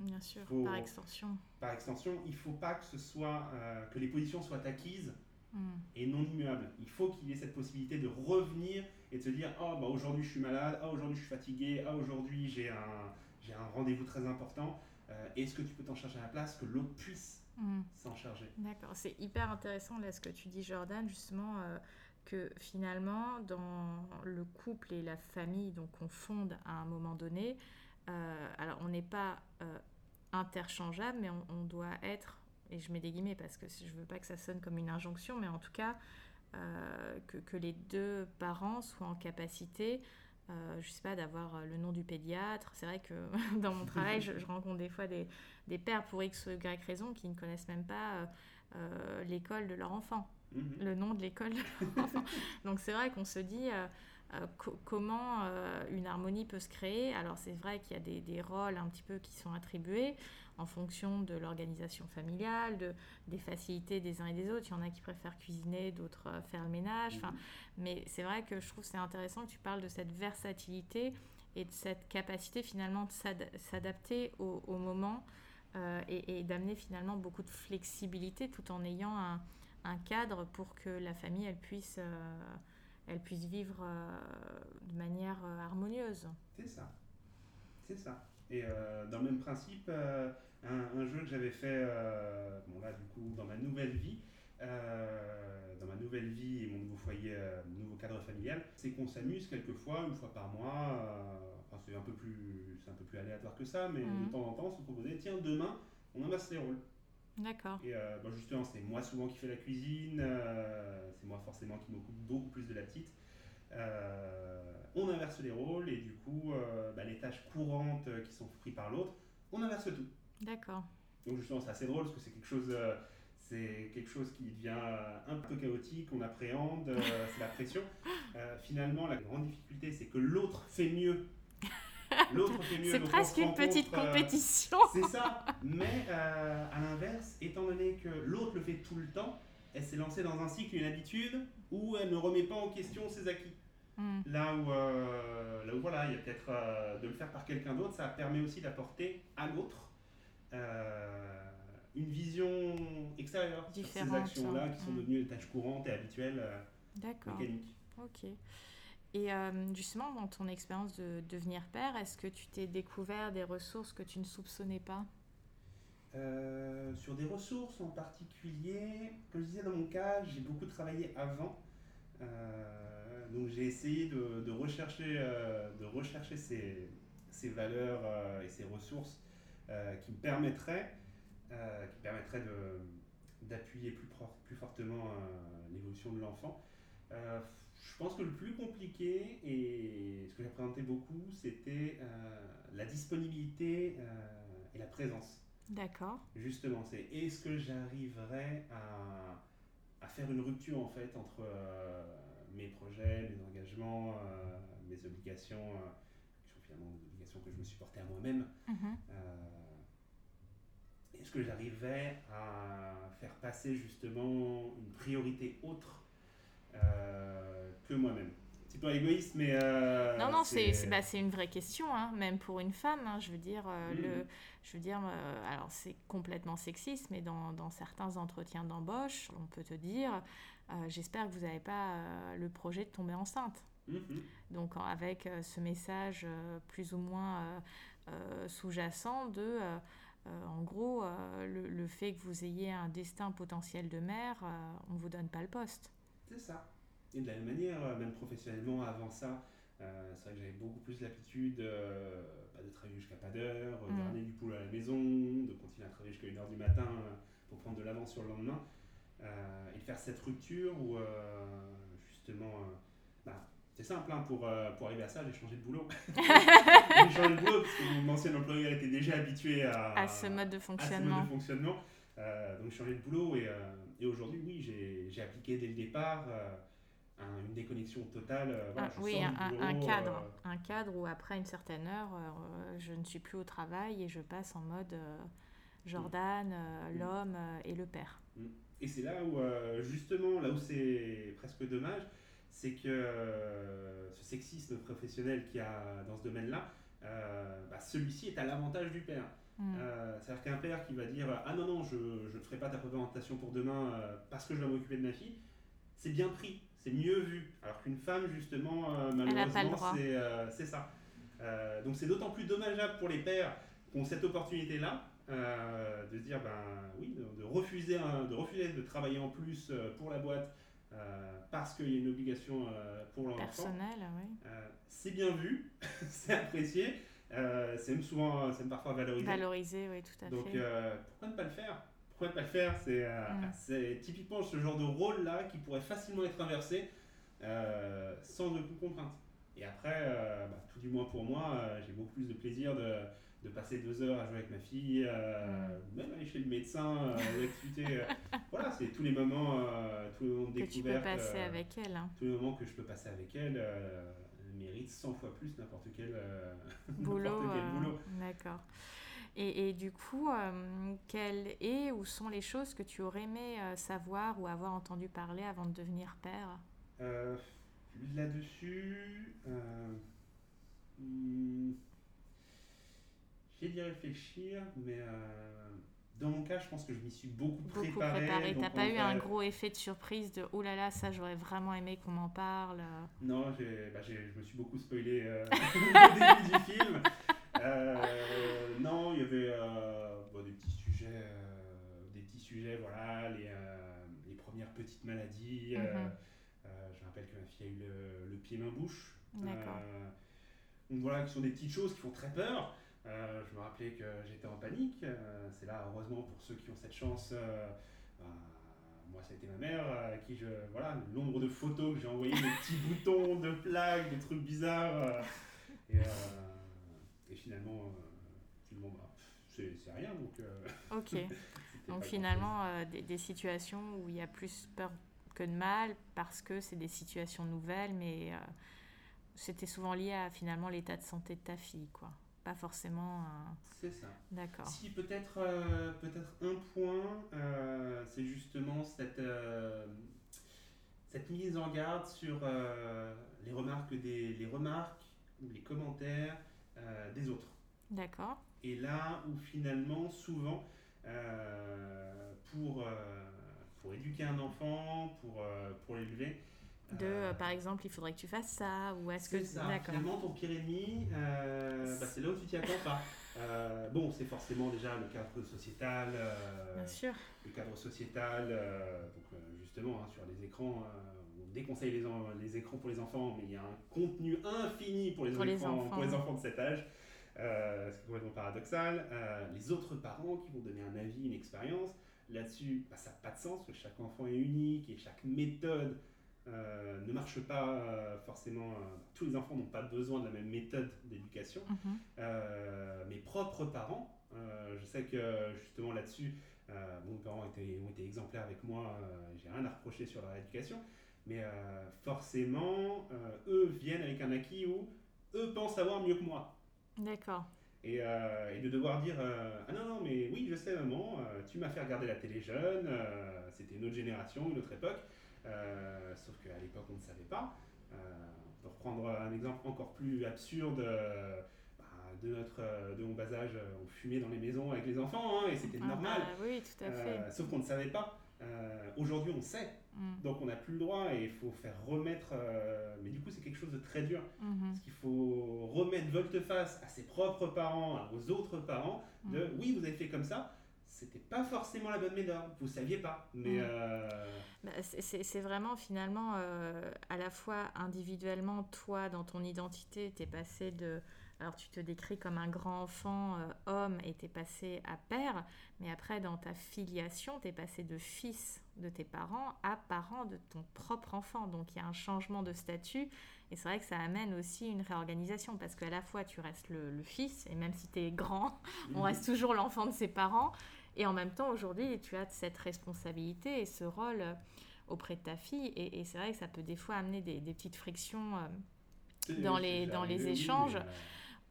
Bien sûr, par extension. Par extension, il ne faut pas que ce soit euh, que les positions soient acquises hmm. et non immuables. Il faut qu'il y ait cette possibilité de revenir et de se dire oh bah aujourd'hui je suis malade, oh aujourd'hui je suis fatigué, oh aujourd'hui j'ai un j'ai un rendez-vous très important. Euh, est-ce que tu peux t'en charger à la place que l'autre puisse hmm. s'en charger D'accord, c'est hyper intéressant là ce que tu dis Jordan justement. Euh, que finalement, dans le couple et la famille donc on fonde à un moment donné, alors on n'est pas interchangeable, mais on, doit être, et je mets des guillemets parce que je veux pas que ça sonne comme une injonction, mais en tout cas, euh, que, les deux parents soient en capacité, euh, je sais pas, d'avoir le nom du pédiatre. C'est vrai que [laughs] dans mon travail, je, rencontre des fois des, des, pères pour X ou Y raison qui ne connaissent même pas euh, l'école de leur enfant, mhm. le nom de l'école de leur [laughs] enfant. Donc c'est vrai qu'on se dit euh, comment euh, une harmonie peut se créer. Alors c'est vrai qu'il y a des, rôles un petit peu qui sont attribués en fonction de l'organisation familiale, de, des facilités des uns et des autres. Il y en a qui préfèrent cuisiner, d'autres euh, faire le ménage. Enfin, mais c'est vrai que je trouve c'est intéressant que tu parles de cette versatilité et de cette capacité finalement de s'adapter au, moment et, d'amener finalement beaucoup de flexibilité tout en ayant un, cadre pour que la famille elle puisse elle puisse vivre de manière harmonieuse. C'est ça. C'est ça. Et dans le même principe, un, jeu que j'avais fait, bon là du coup, dans ma nouvelle vie, dans ma nouvelle vie et mon nouveau foyer, mon nouveau cadre familial, c'est qu'on s'amuse quelquefois, une fois par mois, enfin c'est un peu plus, c'est un peu plus aléatoire que ça, mais de mhm. temps en temps, on se on inverse les rôles. D'accord. Et euh, bah, justement, c'est moi souvent qui fais la cuisine, euh, c'est moi forcément qui m'occupe beaucoup plus de la petite. Euh, on inverse les rôles et du coup, bah, les tâches courantes qui sont prises par l'autre, on inverse tout. D'accord. Donc justement, c'est assez drôle parce que c'est quelque chose, c'est quelque chose qui devient un peu chaotique, on appréhende, c'est la pression. [laughs] finalement, la grande difficulté, c'est que l'autre fait mieux [laughs] L'autre fait mieux. C'est presque une petite euh, compétition. c'est ça. Mais euh, à l'inverse, étant donné que l'autre le fait tout le temps, elle s'est lancée dans un cycle, une habitude où elle ne remet pas en question ses acquis. Hmm. Là, où, euh, là où, voilà, il y a peut-être de le faire par quelqu'un d'autre, ça permet aussi d'apporter à l'autre une vision extérieure sur ces actions-là qui sont devenues des tâches courantes et habituelles, mécaniques. Ok. Et euh, justement, dans ton expérience de devenir père, est-ce que tu t'es découvert des ressources que tu ne soupçonnais pas? Euh, Sur des ressources en particulier, comme je disais dans mon cas, j'ai beaucoup travaillé avant. Euh, donc j'ai essayé de, de rechercher, ces, valeurs et ces ressources qui me permettraient, d'appuyer plus fortement l'évolution de l'enfant. Je pense que le plus compliqué, et ce que j'ai présenté beaucoup, c'était euh, la disponibilité euh, et la présence. D'accord. Justement, c'est est-ce que j'arriverai à, à, faire une rupture en fait entre euh, mes projets, mes engagements, mes obligations, qui sont finalement des obligations que je me suis porté à moi-même. Mhm. est-ce que j'arriverai à faire passer justement une priorité autre que moi-même. C'est pas égoïste, mais. Euh, non, non, c'est bah, une vraie question, hein, même pour une femme. Hein, je veux dire, euh, le, mm. je veux dire euh, alors c'est complètement sexiste, mais dans, dans certains entretiens d'embauche, on peut te dire j'espère que vous n'avez pas le projet de tomber enceinte. Mm-hmm. Donc, avec ce message plus ou moins sous-jacent de. en gros, le, le, fait que vous ayez un destin potentiel de mère, on ne vous donne pas le poste. C'est ça. Et de la même manière, euh, même professionnellement, avant ça, euh, c'est vrai que j'avais beaucoup plus l'habitude euh, bah, de travailler jusqu'à pas d'heure, de mm. ramener du poulet à la maison, de continuer à travailler jusqu'à 1h du matin pour prendre de l'avance sur le lendemain. et faire cette rupture où, justement, bah, c'est simple, hein, pour, pour arriver à ça, j'ai changé de boulot. [laughs] j'ai changé de boulot parce que mon ancien employeur était déjà habitué à, à ce mode de fonctionnement. À ce mode de fonctionnement. donc j'ai changé de boulot et, et aujourd'hui, oui, j'ai appliqué dès le départ une déconnexion totale. Euh, ah, oui, un, cadre, euh, un cadre où après une certaine heure, euh, je ne suis plus au travail et je passe en mode Jordan, mm. l'homme et le père. Mm. Et c'est là où, justement, là où c'est presque dommage, c'est que ce sexisme professionnel qu'il y a dans ce domaine-là, bah, celui-ci est à l'avantage du père. Mm. C'est-à-dire qu'un père qui va dire Ah non, non, je ne ferai pas ta représentation pour demain parce que je dois m'occuper de ma fille, c'est bien pris c'est mieux vu. Alors qu'une femme, justement, euh, malheureusement, euh, c'est ça. Euh, donc c'est d'autant plus dommageable pour les pères qui ont cette opportunité-là, de se dire, ben oui, de, refuser, de refuser de travailler en plus pour la boîte parce qu'il y a une obligation pour l'enfant. Personnelle, oui. c'est bien vu, [laughs] c'est apprécié. c'est même souvent, c'est parfois valorisé. Valorisé, oui, tout à fait. Donc, pourquoi ne pas le faire? Pourquoi pas le faire euh, mm. C'est typiquement ce genre de rôle-là qui pourrait facilement être inversé euh, sans aucune contrainte. Et après, euh, bah, tout du moins pour moi, j'ai beaucoup plus de plaisir de, de, passer deux heures à jouer avec ma fille, même aller chez le médecin, [laughs] voilà, c'est tous les moments, tous les moments de découverte. Que tu peux passer avec elle. Hein. Tous les moments que je peux passer avec elle mérite 100 fois plus n'importe quel [laughs] boulot. boulot. D'accord. Et, du coup, euh, quelles est ou sont les choses que tu aurais aimé euh, savoir ou avoir entendu parler avant de devenir père? Euh, Là-dessus, hmm, j'ai d'y réfléchir, mais dans mon cas, je pense que je m'y suis beaucoup, Beaucoup préparé. préparé. donc T'as pas eu un gros effet de surprise de oh là là, ça j'aurais vraiment aimé qu'on m'en parle. Non, bah, je me suis beaucoup spoilé euh, [laughs] au [laughs] début du film. Euh, non, il y avait euh, bon, des petits sujets, euh, des petits sujets, voilà, les, euh, les premières petites maladies. Mhm. euh, je me rappelle que ma fille a eu le, le pied-main-bouche. D'accord. Euh, donc voilà, qui sont des petites choses qui font très peur. Je me rappelais que j'étais en panique. C'est là, heureusement, pour ceux qui ont cette chance. bah, moi, ça a été ma mère euh, à qui je. Voilà, le nombre de photos que j'ai envoyées, des petits [laughs] boutons de plaques, des trucs bizarres. euh, et, euh, et finalement, euh, finalement bah, c'est rien. Donc, euh, [laughs] Ok. Donc finalement, euh, des, des situations où il y a plus peur que de mal parce que c'est des situations nouvelles, mais c'était souvent lié à finalement l'état de santé de ta fille, quoi. Pas forcément. un-. C'est ça. D'accord. Si peut-être euh, peut-être un point, euh, c'est justement cette, euh, cette mise en garde sur les remarques des les remarques ou les commentaires euh, des autres. D'accord. Et là où finalement souvent euh, pour euh, pour éduquer un enfant, pour pour l'élever. De, par exemple, il faudrait que tu fasses ça, ou est-ce que. ça. D'accord. Finalement, ton pire ennemi, bah, c'est là où tu t'y attends pas. Euh, bon, c'est forcément déjà le cadre sociétal, euh, Bien sûr. le cadre sociétal, euh, donc justement hein, sur les écrans, déconseille les, écrans pour les enfants, mais il y a un contenu infini pour les, Pour les écrans- enfants. pour les enfants de cet âge, euh, ce qui est complètement paradoxal. Euh, les autres parents qui vont donner un avis, une expérience, là-dessus, bah, ça n'a pas de sens, parce que chaque enfant est unique et chaque méthode euh, ne marche pas euh, forcément. tous les enfants n'ont pas besoin de la même méthode d'éducation. Mhm. Mes propres parents, je sais que justement là-dessus, bon, mes parents étaient, ont été exemplaires avec moi, j'ai rien à reprocher sur leur éducation, mais euh, forcément, euh, eux viennent avec un acquis où eux pensent savoir mieux que moi. D'accord. Et, euh, et de devoir dire euh, Ah non, non, mais oui, je sais, maman, euh, tu m'as fait regarder la télé jeune, c'était une autre génération, une autre époque. Sauf qu'à l'époque, on ne savait pas. On peut reprendre un exemple encore plus absurde. bah, de, notre, de mon bas âge, on fumait dans les maisons avec les enfants, hein, et c'était Ah normal. bah oui, tout à fait. Sauf qu'on ne savait pas. Aujourd'hui, on sait, Mm. donc on n'a plus le droit et il faut faire remettre. euh, mais du coup, c'est quelque chose de très dur. Mhm. Parce qu'il faut remettre volte-face à ses propres parents, aux autres parents, de Mm. oui, vous avez fait comme ça, c'était pas forcément la bonne méthode, vous saviez pas. Mais Mm. euh, Bah, c'est- c'est c'est vraiment finalement euh, à la fois individuellement, toi dans ton identité, t'es passé de. Alors tu te décris comme un grand enfant euh, homme et t'es passé à père, mais après dans ta filiation, t'es passé de fils de tes parents à parent de ton propre enfant. Donc il y a un changement de statut et c'est vrai que ça amène aussi une réorganisation parce qu'à la fois tu restes le, le fils et même si t'es grand, [laughs] on reste toujours l'enfant de ses parents. Et en même temps, aujourd'hui, tu as cette responsabilité et ce rôle euh, auprès de ta fille. Et, et c'est vrai que ça peut des fois amener des, des petites frictions euh, Dans les- dans les oui, échanges, mais,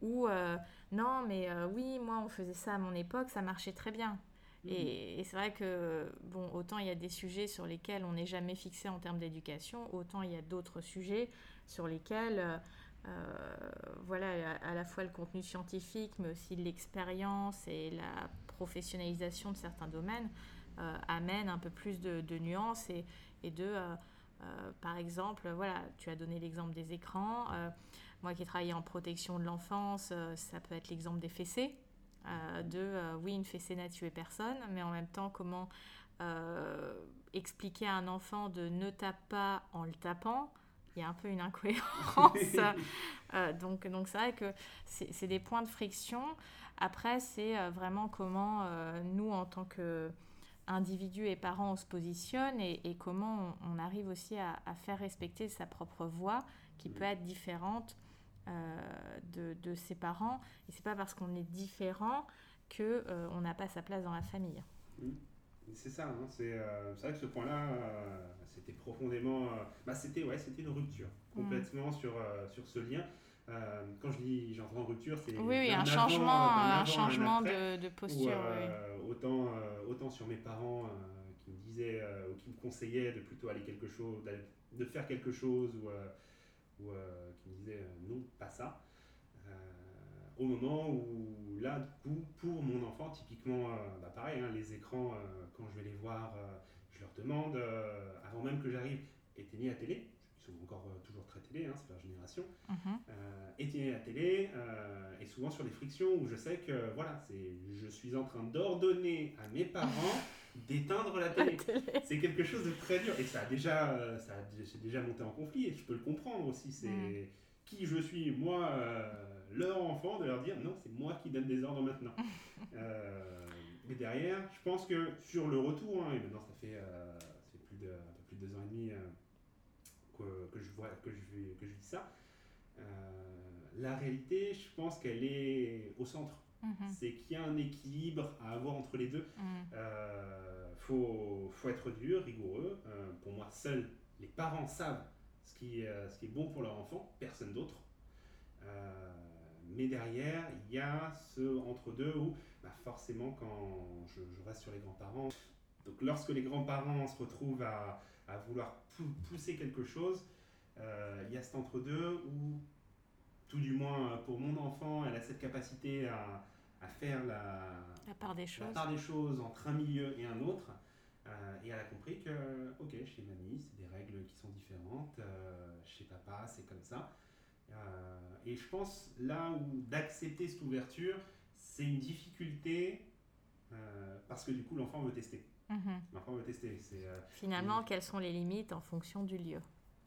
où euh, non, mais euh, oui, moi, on faisait ça à mon époque, ça marchait très bien. mhm. Et, et c'est vrai que, bon, autant il y a des sujets sur lesquels on n'est jamais fixé en termes d'éducation, autant il y a d'autres sujets sur lesquels, euh, voilà, à, à la fois le contenu scientifique, mais aussi l'expérience et la professionnalisation de certains domaines amènent un peu plus de, de nuances et, et de, par exemple, voilà, tu as donné l'exemple des écrans. Moi qui ai travaillé en protection de l'enfance, euh, ça peut être l'exemple des fessées euh, de euh, oui, une fessée n'a tué personne, mais en même temps, comment euh, expliquer à un enfant de ne tape pas en le tapant il y a un peu une incohérence. [laughs] Donc, donc c'est vrai que c'est des points de friction. Après, c'est vraiment comment nous, en tant que individus et parents, on se positionne et, et comment on, on arrive aussi à, à faire respecter sa propre voix qui peut être différente de, de ses parents. Et c'est pas parce qu'on est différent que euh, on n'a pas sa place dans la famille. C'est ça, hein, c'est euh, c'est vrai que ce point-là, euh, c'était profondément. euh, bah, c'était ouais, c'était une rupture, Mm. complètement sur, euh, sur ce lien. Euh, quand je dis j'entends rupture, c'est. Oui, un avant- changement, d'un un avant, changement après, de, de où, posture. oui. euh, autant, euh, autant sur mes parents euh, qui me disaient euh, ou qui me conseillaient de plutôt aller quelque chose, de faire quelque chose ou, euh, ou euh, qui me disaient euh, non, pas ça. Euh, au moment où, là, du coup, pour mon enfant, typiquement, bah, pareil, hein, les écrans, quand je vais les voir, je leur demande, avant même que j'arrive, éteignez la télé. Ils sont encore toujours très télé, hein, c'est leur génération. Mhm. éteignez la télé, et souvent sur les frictions où je sais que, voilà, je suis en train d'ordonner à mes parents [laughs] d'éteindre la télé. c'est quelque chose de très dur. Et ça a déjà, ça a déjà monté en conflit, et je peux le comprendre aussi. C'est mm. qui je suis, moi, euh, leur enfant, de leur dire non, c'est moi qui donne des ordres maintenant. [laughs] euh, mais derrière, je pense que sur le retour, hein, et maintenant ça fait, euh, plus, de, plus de deux ans et demi euh, que, que, je vois, que, je, que je vis ça, la réalité, je pense qu'elle est au centre Mhm. C'est qu'il y a un équilibre à avoir entre les deux. Il mhm. euh, faut, faut, être dur, rigoureux. Euh, pour moi, seuls les parents savent ce qui, euh, ce qui est bon pour leur enfant, personne d'autre. mais derrière, il y a ce entre-deux où, bah, forcément, quand je, reste sur les grands-parents, donc lorsque les grands-parents se retrouvent à, à vouloir pousser quelque chose, il y a cet entre-deux où tout du moins pour mon enfant, elle a cette capacité à, à faire la, la, part des choses. part des choses entre un milieu et un autre. Euh, et elle a compris que, ok, chez mamie, c'est des règles qui sont différentes, euh, chez papa, c'est comme ça. Euh, et je pense là où d'accepter cette ouverture, c'est une difficulté parce que du coup, l'enfant veut tester. Mhm. L'enfant veut tester. Finalement, quelles sont les limites en fonction du lieu?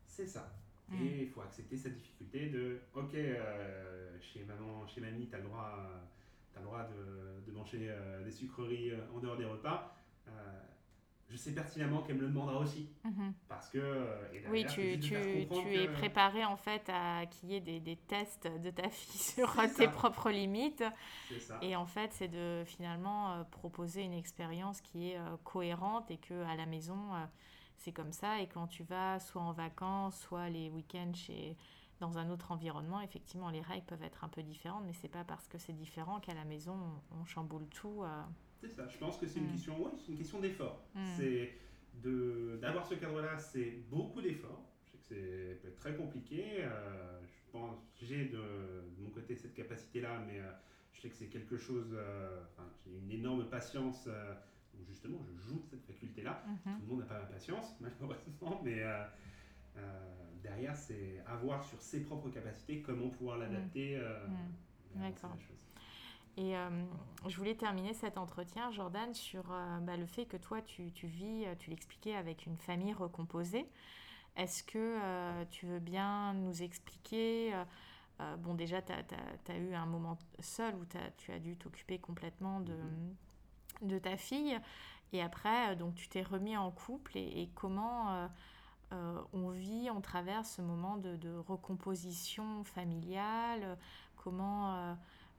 C'est ça. Mm. Et il faut accepter cette difficulté de, ok, chez maman, chez mamie, tu as le droit as le droit de, de manger euh, des sucreries euh, en dehors des repas. Euh, je sais pertinemment qu'elle me le demandera aussi. Mhm. Parce que. oui, tu, tu, tu es préparé en fait à qu'il y ait des, des, tests de ta [laughs] fille sur tes propres limites. Ça. Et en fait, c'est de finalement proposer une expérience qui est cohérente et que à la maison, c'est comme ça. Et quand tu vas soit en vacances, soit les week-ends chez dans un autre environnement, effectivement, les règles peuvent être un peu différentes, mais c'est pas parce que c'est différent qu'à la maison, on, chamboule tout. Euh. C'est ça, je pense que c'est une mm. question, c'est une question d'effort. Mm. C'est de d'avoir ce cadre-là, c'est beaucoup d'efforts. Je sais que c'est peut être très compliqué. Euh, je pense, j'ai de, mon côté cette capacité-là, mais euh, je sais que c'est quelque chose. j'ai une énorme patience. Justement, je joue de cette faculté-là. Mm-hmm. Tout le monde n'a pas la patience, [laughs] malheureusement, mais derrière, c'est avoir sur ses propres capacités comment pouvoir l'adapter. Mm. Euh, mm. D'accord. Et euh, je voulais terminer cet entretien, Jordan, sur euh, bah, le fait que toi, tu, tu vis, tu l'expliquais, avec une famille recomposée. Est-ce que tu veux bien nous expliquer Bon, déjà, tu as, eu un moment seul où tu as dû t'occuper complètement de, mm-hmm. De ta fille. Et après, donc, tu t'es remis en couple et, comment euh, on vit, on traverse ce moment de, recomposition familiale, comment euh,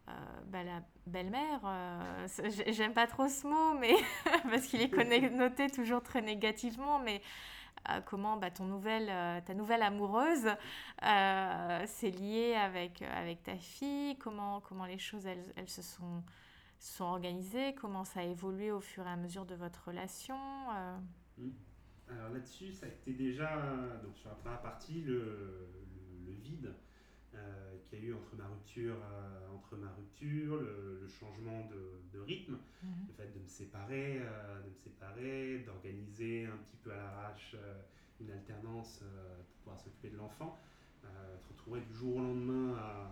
euh, bah, la belle-mère, j'aime pas trop ce mot, mais [laughs] parce qu'il est connoté toujours très négativement, mais comment bah, ton nouvelle, ta nouvelle amoureuse s'est liée avec, avec ta fille, comment, comment les choses elles, se sont, sont organisées, comment ça a évolué au fur et à mesure de votre relation. Mmh. Alors là-dessus, ça a été déjà, donc sur la première partie, le, le, vide euh, qu'il y a eu entre ma rupture, euh, entre ma rupture le, changement de, de rythme, mhm. le fait de me séparer, euh, de me séparer, d'organiser un petit peu à l'arrache une alternance pour pouvoir s'occuper de l'enfant, se retrouver du jour au lendemain à,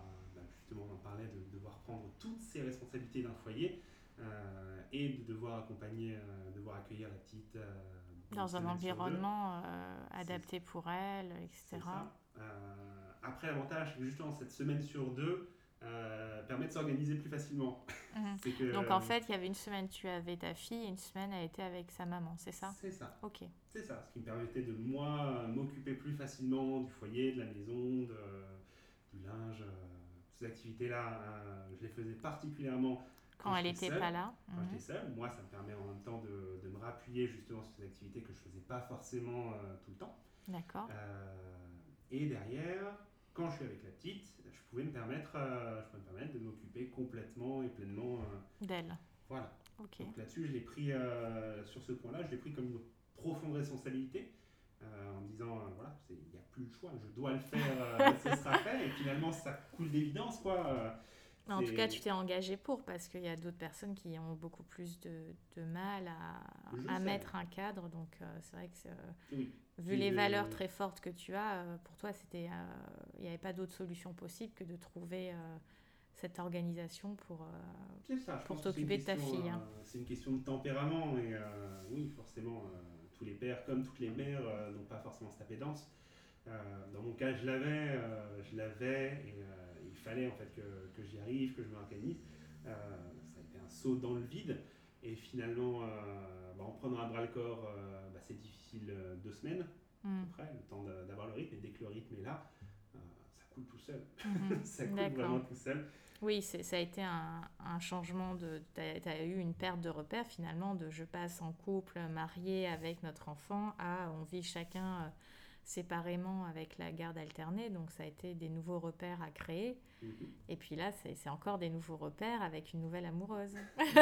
justement, on en parlait, de devoir prendre toutes ces responsabilités d'un foyer et de devoir accompagner, devoir accueillir la petite dans un environnement euh, adapté pour elle, etc. Euh, après, l'avantage, justement, cette semaine sur deux euh, permet de s'organiser plus facilement. Mhm. [laughs] Donc, en fait, il y avait une semaine, tu avais ta fille, et une semaine, elle était avec sa maman, c'est ça? C'est ça. Ok. C'est ça, ce qui me permettait de, moi, m'occuper plus facilement du foyer, de la maison, de, du linge. Ces activités-là, je les faisais particulièrement quand, elle n'était pas là. Quand j'étais mhm. moi, ça me permet en même temps de, de me rappuyer justement sur ces activités que je faisais pas forcément euh, tout le temps. D'accord. Euh, et derrière, quand je suis avec la petite, je pouvais me permettre, euh, je pouvais me permettre de m'occuper complètement et pleinement d'elle. Voilà. Donc là-dessus, je l'ai pris, sur ce point-là, je l'ai pris comme une profonde responsabilité. En me disant, voilà, il n'y a plus le choix, je dois le faire, [laughs] ce sera fait. Et finalement, ça coule d'évidence, quoi En tout cas, tu t'es engagé pour, parce qu'il y a d'autres personnes qui ont beaucoup plus de, de mal à, à mettre un cadre. Donc, euh, c'est vrai que, vu les valeurs très fortes que tu as, euh, pour toi, c'était, il n'y avait pas d'autre solution possible que de trouver cette organisation pour, pour t'occuper de ta fille. Hein. c'est une question de tempérament. Et oui, forcément, tous les pères, comme toutes les mères, n'ont pas forcément cette appétence. dans mon cas, je l'avais, je l'avais, et fallait en fait que, que j'y arrive, que je m'organise. Euh, ça a été un saut dans le vide. Et finalement, euh, bah, en prenant à bras le corps, euh, bah, c'est difficile deux semaines, à peu mm. près, le temps d'avoir le rythme. Et dès que le rythme est là, ça coule tout seul. Mm-hmm. [laughs] ça coule vraiment tout seul. Oui, ça a été un, un changement de. Tu as, eu une perte de repère finalement, de je passe en couple, marié avec notre enfant, à on vit chacun séparément avec la garde alternée, donc ça a été des nouveaux repères à créer. Mhm. Et puis là, c'est encore des nouveaux repères avec une nouvelle amoureuse. [laughs]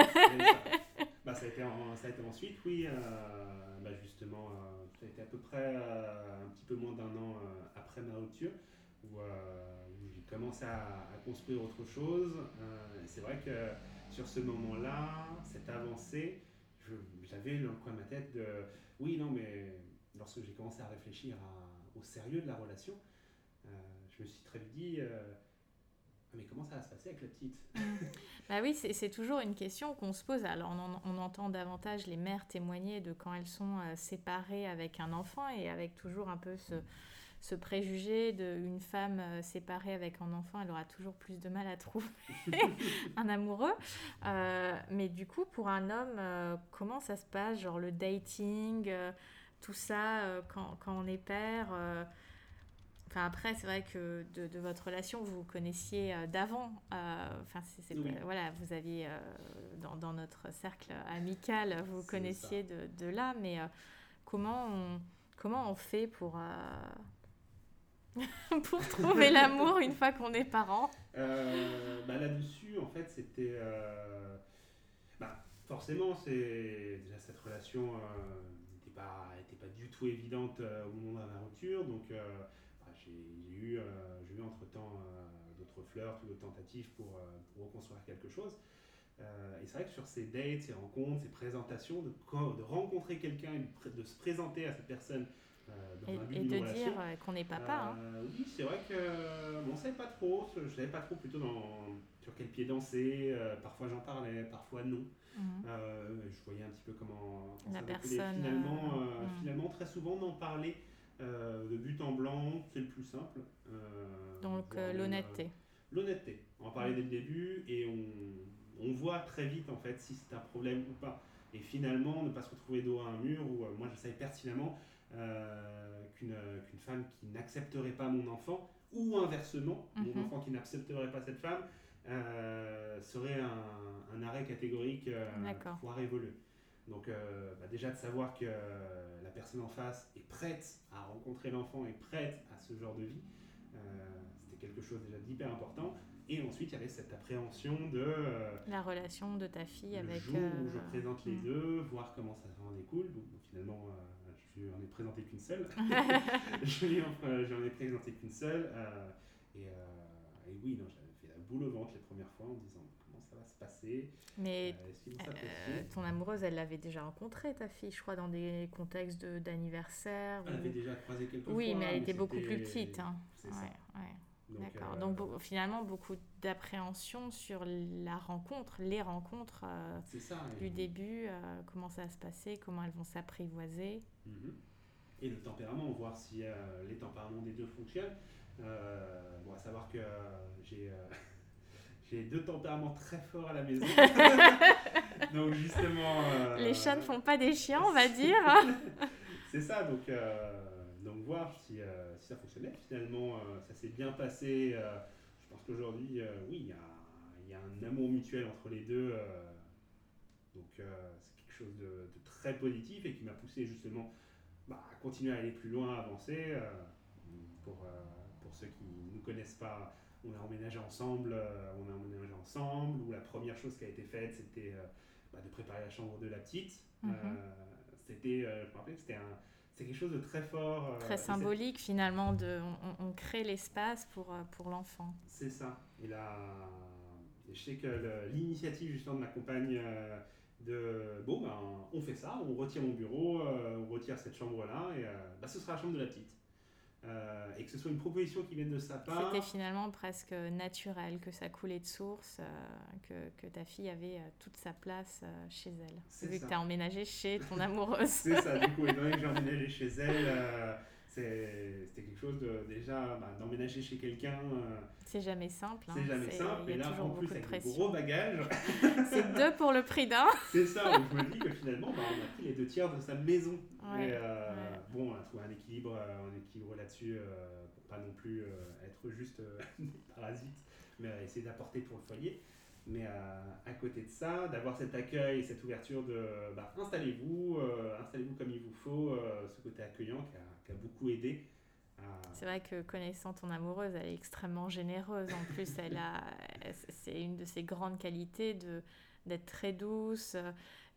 bah, ça, a été ça, a été ensuite, oui, euh, bah, justement, euh, ça a été à peu près euh, un petit peu moins d'un an après ma rupture, où, j'ai commencé à, construire autre chose. c'est vrai que sur ce moment-là, cette avancée, j'avais dans le coin de ma tête de, oui, non, mais lorsque j'ai commencé à réfléchir au sérieux de la relation, euh, je me suis très vite dit, euh, ah, mais comment ça va se passer avec la petite? [laughs] Bah oui, c'est toujours une question qu'on se pose. Alors on, entend davantage les mères témoigner de quand elles sont euh, séparées avec un enfant et avec toujours un peu ce, ce préjugé d'une femme séparée avec un enfant, elle aura toujours plus de mal à trouver [laughs] un amoureux. mais du coup, pour un homme, comment ça se passe Genre le dating tout ça euh, quand, quand, on est père. Euh, enfin, après, c'est vrai que de, de, votre relation, vous vous connaissiez euh, d'avant. Enfin, voilà, vous aviez dans, dans, notre cercle amical, vous, vous connaissiez de, de, là, mais comment on, comment on fait pour [laughs] pour trouver l'amour une fois qu'on est parent bah Là-dessus, en fait, c'était. Bah, forcément, déjà cette relation n'était pas, pas du tout évidente euh, au moment de la rupture. Donc, euh, bah, j'ai eu, euh, eu entre-temps d'autres fleurs, d'autres tentatives pour, reconstruire quelque chose. et c'est vrai que sur ces dates, ces rencontres, ces présentations, de, rencontrer quelqu'un de se présenter à cette personne dans et, un but et de dire qu'on est papa. Hein. Oui, c'est vrai que bon, on ne savait pas trop, je ne savais pas trop plutôt dans, sur quel pied danser. parfois j'en parlais, parfois non. Mhm. Euh, je voyais un petit peu comment la personne. Finalement, euh, euh, mhm. finalement, très souvent, d'en parler de but en blanc, c'est le plus simple. Donc l'honnêteté. L'honnêteté. On en parlait dès le début et on, on voit très vite en fait si c'est un problème ou pas. Et finalement, ne pas se retrouver dos à un mur où moi je savais pertinemment qu'une femme qui n'accepterait pas mon enfant, ou inversement, mon mhm. enfant qui n'accepterait pas cette femme, euh, serait un, un, arrêt catégorique euh, voire évoluer. Donc euh, bah, déjà de savoir que la personne en face est prête à rencontrer l'enfant, est prête à ce genre de vie, c'était quelque chose déjà d'hyper important. Et ensuite, il y avait cette appréhension de... la relation de ta fille le avec... jour où je présente les hmm. deux, voir comment ça en découle. Donc, finalement, je n'en ai présenté qu'une seule. [laughs] je n'en ai présenté qu'une seule. et, et, oui, non, boule au ventre les premières fois en disant comment ça va se passer? Mais euh, euh, ton amoureuse, elle l'avait déjà rencontrée, ta fille, je crois, dans des contextes d'anniversaire. Elle avait déjà croisé quelques fois. Oui, mais elle était beaucoup plus petite. Hein. C'est ça. D'accord. Euh, Donc finalement, beaucoup d'appréhension sur la rencontre, les rencontres du début, comment ça va se passer, comment elles vont s'apprivoiser. Mhm. Et le tempérament, voir si les tempéraments des deux fonctionnent. bon, à savoir que j'ai [laughs] j'ai deux tempéraments très forts à la maison. [laughs] donc justement... Euh, les chats ne font pas des chiens, on va [laughs] dire. c'est ça, donc, euh, donc voir si, euh, si, ça fonctionnait. Finalement, ça s'est bien passé. je pense qu'aujourd'hui, oui, il y a, y a, un amour mutuel entre les deux. donc c'est chose de, de, très positif et qui m'a poussé justement bah, à continuer à aller plus loin, à avancer. pour, pour ceux qui ne nous connaissent pas on a emménagé ensemble, euh, on a emménagé ensemble, où la première chose qui a été faite, c'était euh, bah, de préparer la chambre de la petite. Mhm. Euh, c'était, je me rappelle que c'était un, c'est quelque chose de très fort. Très symbolique finalement, de, on, crée l'espace pour, pour l'enfant. C'est ça. Et là, je sais que l'initiative justement de ma compagne de bon ben on fait ça, on retire mon bureau, on retire cette chambre là et bah, ce sera la chambre de la petite. Euh, et que ce soit une proposition qui vienne de sa part. C'était finalement presque naturel que ça coulait de source, euh, que, que, ta fille avait euh, toute sa place chez elle. Vu que tu as emménagé chez ton amoureuse. c'est ça, du coup, étant donné que j'ai emménagé chez elle, c'était quelque chose de déjà bah, d'emménager chez quelqu'un. c'est jamais simple. c'est hein. jamais simple. Et là, en plus, avec des gros bagages. [laughs] c'est deux pour le prix d'un. [laughs] c'est ça, je me dis que finalement, bah, on a pris les deux tiers de sa maison. Ouais, Bon, on a trouvé un équilibre, un équilibre là-dessus pour pas non plus être juste [laughs] des parasites, mais essayer d'apporter pour le foyer. Mais à côté de ça, d'avoir cet accueil et cette ouverture de bah, installez-vous, installez-vous comme il vous faut, ce côté accueillant qui a, a beaucoup aidé. C'est vrai que connaissant ton amoureuse, elle est extrêmement généreuse. En plus, elle a, c'est une de ses grandes qualités de d'être très douce,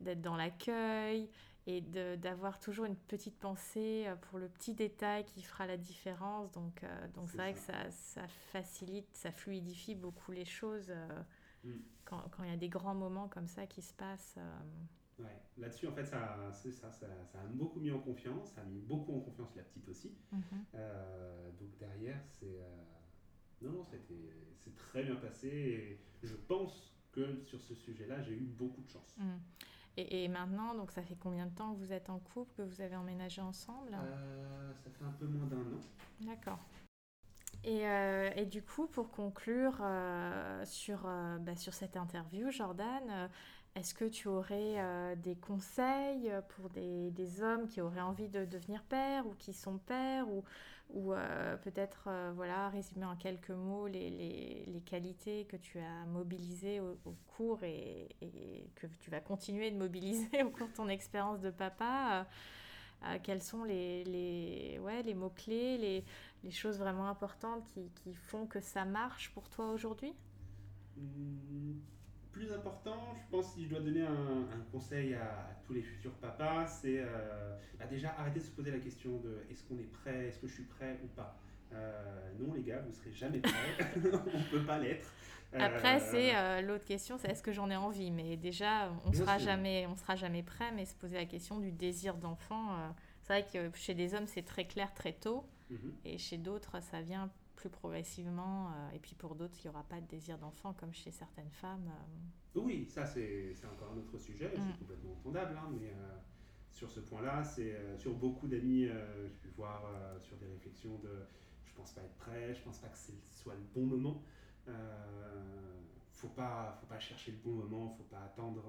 d'être dans l'accueil et d'avoir toujours une petite pensée pour le petit détail qui fera la différence. Donc, euh, donc c'est vrai que ça, ça, facilite, ça fluidifie beaucoup les choses euh, mm. quand, il y a des grands moments comme ça qui se passent. Euh, Ouais. Là-dessus, en fait, ça, ça, ça, ça, a beaucoup mis en confiance, ça a mis beaucoup en confiance la petite aussi. Mhm. Euh, donc derrière, c'est euh, non, non, c'est très bien passé. Et je pense que sur ce sujet-là, j'ai eu beaucoup de chance. Et, et, maintenant, donc ça fait combien de temps que vous êtes en couple, que vous avez emménagé ensemble? Euh, Ça fait un peu moins d'un an. D'accord. Et, et, du coup, pour conclure sur, bah, sur cette interview, Jordan, est-ce que tu aurais euh, des conseils pour des, des, hommes qui auraient envie de devenir pères ou qui sont pères ou, ou euh, peut-être euh, voilà, résumer en quelques mots les, les, les, qualités que tu as mobilisées au, cours et, et, que tu vas continuer de mobiliser [laughs] au cours de ton expérience de papa Quels sont les, les, les mots-clés, les, les, choses vraiment importantes qui, qui, font que ça marche pour toi aujourd'hui? Mmh plus important, je pense, si je dois donner un, conseil à, tous les futurs papas, c'est euh, bah, déjà arrêter de se poser la question de est-ce qu'on est prêt, est-ce que je suis prêt ou pas? Euh, non, les gars, vous serez jamais prêts. [laughs] [laughs] on peut pas l'être. Après, euh, c'est l'autre question, c'est est-ce que j'en ai envie? Mais déjà, on sera jamais, on sera jamais prêt. Mais se poser la question du désir d'enfant, vrai que chez des hommes, c'est très clair très tôt, mhm. et chez d'autres, ça vient plus progressivement. Euh, et puis pour d'autres, il n'y aura pas de désir d'enfant comme chez certaines femmes. Euh. Oui, ça c'est encore un autre sujet, c'est mm. complètement entendable, hein, mais euh, sur ce point-là, c'est sur beaucoup d'amis, j'ai pu voir sur des réflexions de je pense pas être prêt, je pense pas que ce soit le bon moment. faut pas, faut pas chercher le bon moment, faut pas attendre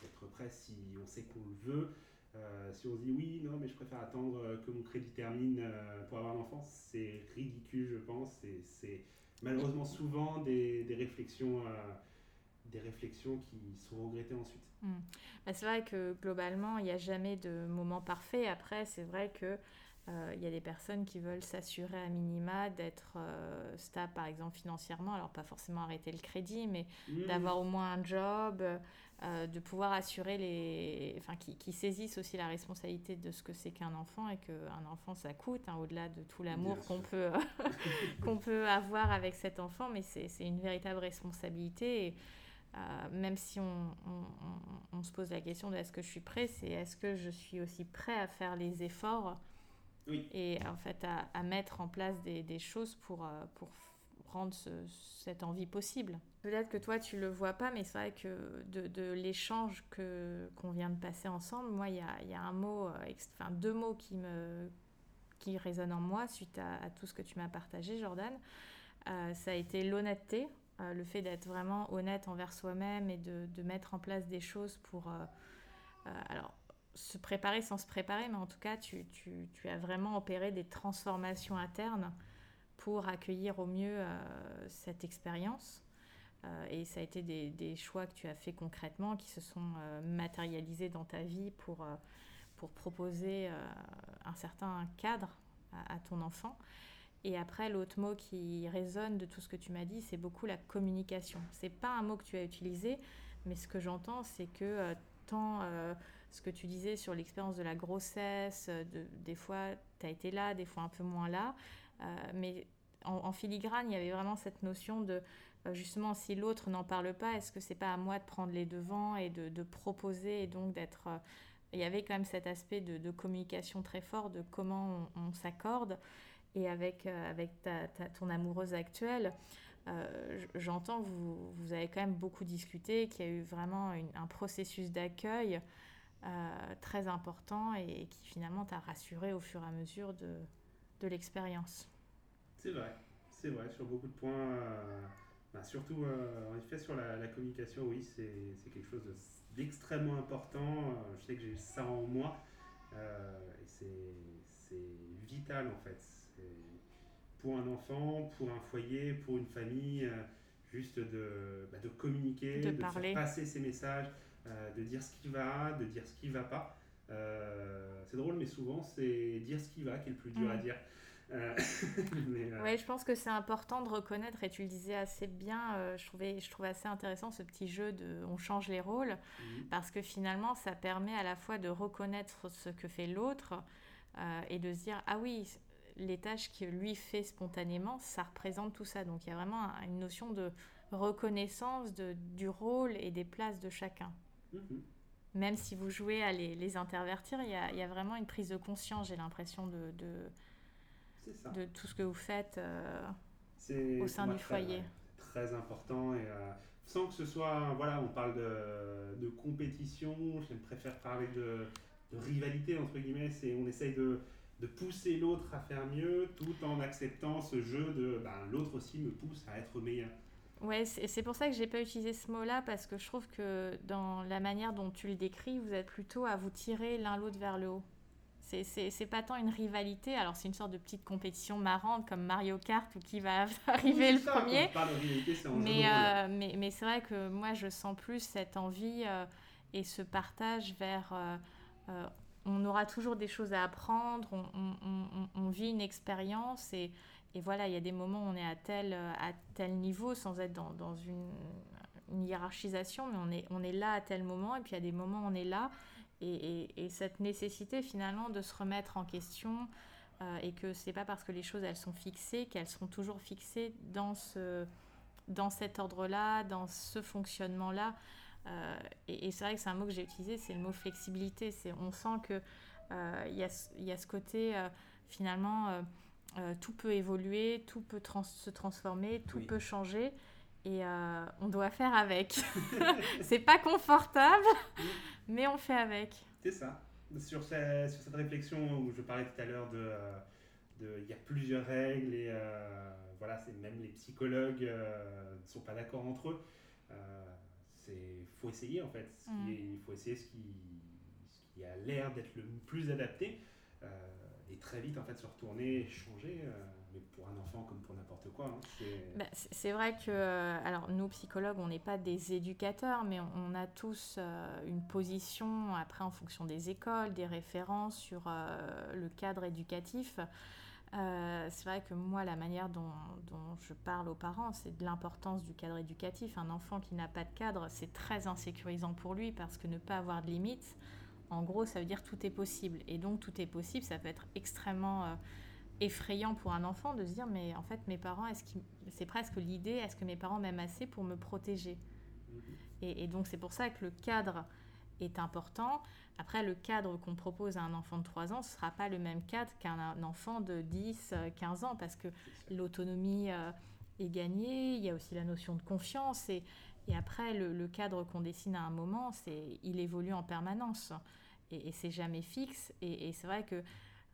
d'être prêt si on sait qu'on le veut. Euh, si on se dit oui, non, mais je préfère attendre euh, que mon crédit termine euh, pour avoir un enfant, c'est ridicule, je pense. C'est malheureusement souvent des, des réflexions, des réflexions qui sont regrettées ensuite. Hmm. Bah, c'est vrai que globalement, il n'y a jamais de moment parfait. Après, c'est vrai que il y a des personnes qui veulent s'assurer à minima d'être stable, par exemple financièrement, alors pas forcément arrêter le crédit, mais mmh. d'avoir au moins un job, euh, de pouvoir assurer les. Enfin, qui, qui, saisissent aussi la responsabilité de ce que c'est qu'un enfant et qu'un enfant ça coûte, hein, au-delà de tout l'amour qu'on peut, [laughs] qu'on peut avoir avec cet enfant, mais c'est une véritable responsabilité. Et, euh, même si on, on, on, se pose la question de est-ce que je suis prêt, c'est est-ce que je suis aussi prêt à faire les efforts et en fait à, à, mettre en place des, des choses pour, euh, pour cette envie possible. Peut-être que toi tu le vois pas, mais c'est vrai que de, l'échange que qu'on vient de passer ensemble, moi il y a, y a, un mot, euh, enfin deux mots qui me qui résonnent en moi suite à, tout ce que tu m'as partagé, Jordan. Euh, ça a été l'honnêteté, euh, le fait d'être vraiment honnête envers soi-même et de, de, mettre en place des choses pour alors se préparer sans se préparer, mais en tout cas tu, tu, tu as vraiment opéré des transformations internes pour accueillir au mieux euh, cette expérience. Euh, et ça a été des, choix que tu as fait concrètement, qui se sont euh, matérialisés dans ta vie pour, pour proposer un certain cadre à, ton enfant. Et après, l'autre mot qui résonne de tout ce que tu m'as dit, c'est beaucoup la communication. C'est pas un mot que tu as utilisé, mais ce que j'entends, c'est que tant ce que tu disais sur l'expérience de la grossesse, de, des fois tu as été là, des fois un peu moins là, mais en, filigrane, il y avait vraiment cette notion de justement si l'autre n'en parle pas, est-ce que c'est pas à moi de prendre les devants et de, proposer et donc d'être. il y avait quand même cet aspect de, communication très fort de comment on, s'accorde et avec, avec ton amoureuse actuelle. Euh, j'entends vous, vous, avez quand même beaucoup discuté, qu'il y a eu vraiment un processus d'accueil euh, très important et, qui finalement t'a rassuré au fur et à mesure de, de l'expérience. C'est vrai, c'est vrai, sur beaucoup de points. Euh, bah, surtout, en effet, sur la, communication, oui, c'est quelque chose d'extrêmement important. je sais que j'ai ça en moi. et c'est vital en fait pour un enfant, pour un foyer, pour une famille, euh, juste de, bah, de communiquer, de, faire passer ses messages, euh, de dire ce qui va, de dire ce qui ne va pas. Euh, c'est drôle, mais souvent, c'est dire ce qui va qui est le plus dur à dire. [laughs] Oui, je pense que c'est important de reconnaître, et tu le disais assez bien, je, trouvais, je trouvais assez intéressant ce petit jeu de on change les rôles, mm. parce que finalement, ça permet à la fois de reconnaître ce que fait l'autre et de se dire, ah oui, les tâches que lui fait spontanément, ça représente tout ça. Donc il y a vraiment une notion de reconnaissance de, du rôle et des places de chacun. Mhm. Même si vous jouez à les, intervertir, il y, a, vraiment une prise de conscience, j'ai l'impression, de, de, tout ce que vous faites euh, au sein du foyer. Très, important et euh, sans que ce soit, voilà, on parle de, compétition, je préfère parler de, rivalité, entre guillemets, c'est on essaye de de pousser l'autre à faire mieux tout en acceptant ce jeu de ben, l'autre aussi me pousse à être meilleur. Ouais, c'est pour ça que j'ai pas utilisé ce mot-là parce que je trouve que dans la manière dont tu le décris, vous êtes plutôt à vous tirer l'un l'autre vers le haut. C'est pas tant une rivalité, alors c'est une sorte de petite compétition marrante comme Mario Kart ou qui va [laughs] arriver le premier. mais, euh, mais, mais c'est vrai que moi je sens plus cette envie euh, et ce partage vers euh, on aura toujours des choses à apprendre, on, vit une expérience et, voilà, il y a des moments où on est à tel, à tel niveau sans être dans, une, hiérarchisation, mais on est, on est là à tel moment et puis il y a des moments où on est là et, cette nécessité finalement de se remettre en question euh, et que c'est pas parce que les choses elles sont fixées qu'elles seront toujours fixées dans, ce, dans cet ordre-là, dans ce fonctionnement-là. Euh, et, c'est vrai que c'est un mot que j'ai utilisé, c'est le mot flexibilité. On sent qu'il euh, y, a, y, a, ce côté, euh, tout peut évoluer, tout peut se transformer, tout peut changer. Et on doit faire avec. [laughs] c'est pas confortable, mais on fait avec. C'est ça. Sur, sur, cette réflexion où je parlais tout à l'heure de il y a plusieurs règles et voilà, c'est même les psychologues ne sont pas d'accord entre eux c'est faut essayer en fait. Mm. il faut essayer ce qui, ce qui a l'air d'être le plus adapté euh, et très vite en fait se retourner, changer. Euh, mais pour un enfant comme pour n'importe quoi. Hein, bah, c'est vrai que, euh, alors nous psychologues, on n'est pas des éducateurs, mais on, a tous une position après en fonction des écoles, des références sur le cadre éducatif. Euh, c'est vrai que moi, la manière dont, je parle aux parents, c'est de l'importance du cadre éducatif. Un enfant qui n'a pas de cadre, c'est très insécurisant pour lui parce que ne pas avoir de limites, en gros, ça veut dire tout est possible. Et donc, tout est possible, ça peut être extrêmement euh, effrayant pour un enfant de se dire, mais en fait, mes parents, est-ce c'est presque l'idée, est-ce que mes parents m'aiment assez pour me protéger? Mm-hmm. et, et, donc, c'est pour ça que le cadre est important. Après, le cadre qu'on propose à un enfant de 3 ans, ce ne sera pas le même cadre qu'un enfant de 10, 15 ans, parce que l'autonomie euh, est gagnée, il y a aussi la notion de confiance, et, et après, le, cadre qu'on dessine à un moment, c'est il évolue en permanence, et, c'est jamais fixe, et, c'est vrai que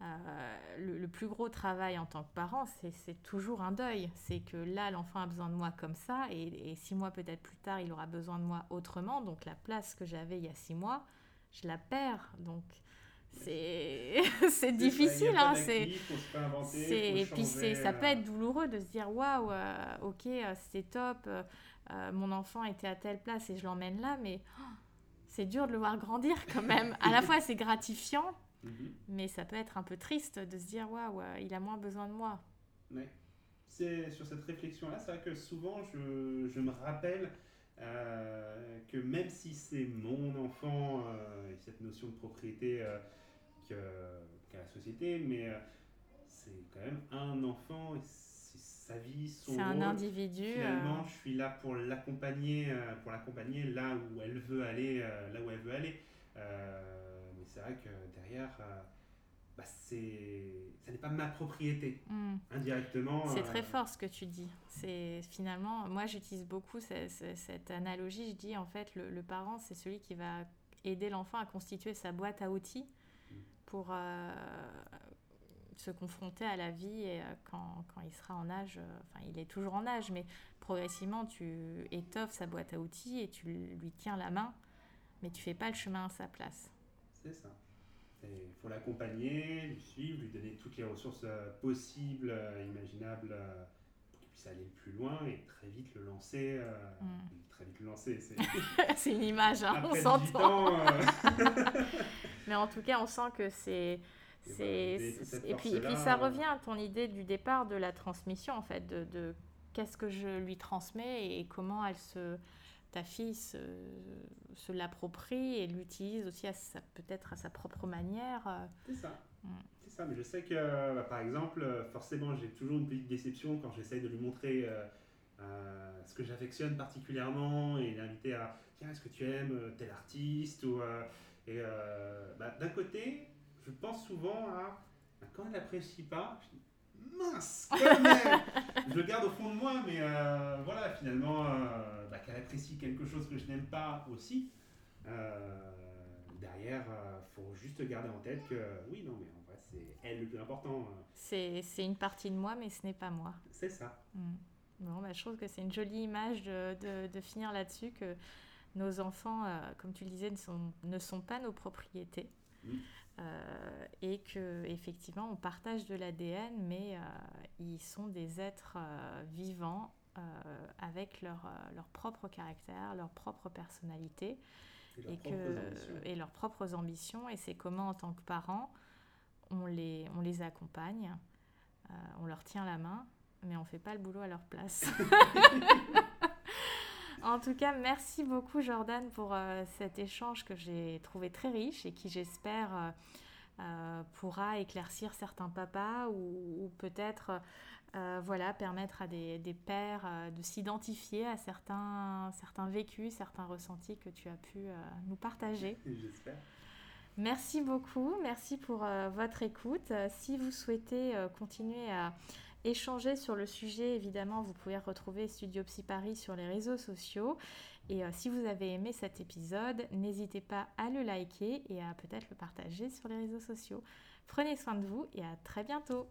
euh, le, plus gros travail en tant que parent, c'est toujours un deuil. C'est que là, l'enfant a besoin de moi comme ça, et, et six mois peut-être plus tard, il aura besoin de moi autrement. Donc la place que j'avais il y a six mois, je la perds. Donc, c'est [laughs] c'est difficile. Hein, c'est et puis c'est ça peut être douloureux de se dire waouh, euh, ok, euh, c'était top, euh, mon enfant était à telle place et je l'emmène là, mais oh, c'est dur de le voir grandir quand même. à la fois, c'est gratifiant, [laughs] mhm. mais ça peut être un peu triste de se dire waouh, il a moins besoin de moi. Ouais. C'est sur cette réflexion-là, c'est vrai que souvent je, je me rappelle euh, que même si c'est mon enfant, euh, et cette notion de propriété euh, qu'a la société, mais c'est quand même un enfant, c'est sa vie, son C'est un rôle. individu. Finalement, euh, je suis là pour l'accompagner, euh, pour l'accompagner là où elle veut aller, euh, là où elle veut aller. Euh, mais c'est vrai que derrière, euh, bah, c'est, ça n'est pas ma propriété. hmm. Indirectement. C'est euh, très fort ce que tu dis. C'est finalement, moi j'utilise beaucoup ce- ce- cette analogie. Je dis en fait, le, le parent, c'est celui qui va aider l'enfant à constituer sa boîte à outils Mm. pour euh, se confronter à la vie et, euh, quand, quand il sera en âge. Enfin, il est toujours en âge, mais progressivement, tu étoffes sa boîte à outils et tu lui tiens la main, mais tu fais pas le chemin à sa place. C'est ça. Il faut l'accompagner, lui suivre, lui donner toutes les ressources euh, possibles, euh, imaginables, euh, pour qu'il puisse aller plus loin et très vite le lancer. Mm. Très vite le lancer. C'est... [laughs] c'est une image, hein, on Après 18 s'entend. ans, [laughs] Mais en tout cas, on sent que c'est. Et c'est- c'est- puis, et puis force-là, ça revient à ton idée du départ de la transmission, en fait, de, de qu'est-ce que je lui transmets et comment elle se, ta fille se, se l'approprie et l'utilise aussi peut-être à sa propre manière. euh. C'est ça. Mm. C'est ça, mais je sais que, bah, par exemple, euh, forcément, j'ai toujours une petite déception quand j'essaye de lui montrer euh, euh, ce que j'affectionne particulièrement et l'inviter à tiens, est-ce que tu aimes tel artiste? ou, euh, Et bah, d'un côté, je pense souvent à bah, quand elle n'apprécie pas, je dis, mince, quand même [laughs] Je le garde au fond de moi, mais euh, voilà, finalement, euh, bah, qu'elle apprécie quelque chose que je n'aime pas aussi. euh, derrière, il faut juste garder en tête que oui, non, mais en vrai, c'est elle le plus important. euh, C'est une partie de moi, mais ce n'est pas moi. c'est ça. Mm. Bon, bah, je trouve que c'est une jolie image de, de- de finir là-dessus, que nos enfants, euh, comme tu le disais, ne sont, ne sont pas nos propriétés. Mm. Euh, et que effectivement on partage de l'ADN, mais euh, ils sont des êtres euh, vivants avec leur, leur propre caractère, leur propre personnalité Et leurs et, propres que, ambitions. et leurs propres ambitions. Et c'est comment, en tant que parents, on les, on les accompagne, on leur tient la main, mais on ne fait pas le boulot à leur place. [laughs] en tout cas, merci beaucoup, Jordan, pour euh, cet échange que j'ai trouvé très riche et qui, j'espère, euh, euh, pourra éclaircir certains papas ou, ou peut-être euh, voilà, permettre à des, des pères de s'identifier à certains, certains vécus, certains ressentis que tu as pu nous partager. J'espère. Merci beaucoup, merci pour votre écoute. Si vous souhaitez continuer à échanger sur le sujet, évidemment, vous pouvez retrouver Studio Psy Paris sur les réseaux sociaux. Et euh, si vous avez aimé cet épisode, n'hésitez pas à le liker et à peut-être le partager sur les réseaux sociaux. Prenez soin de vous et à très bientôt.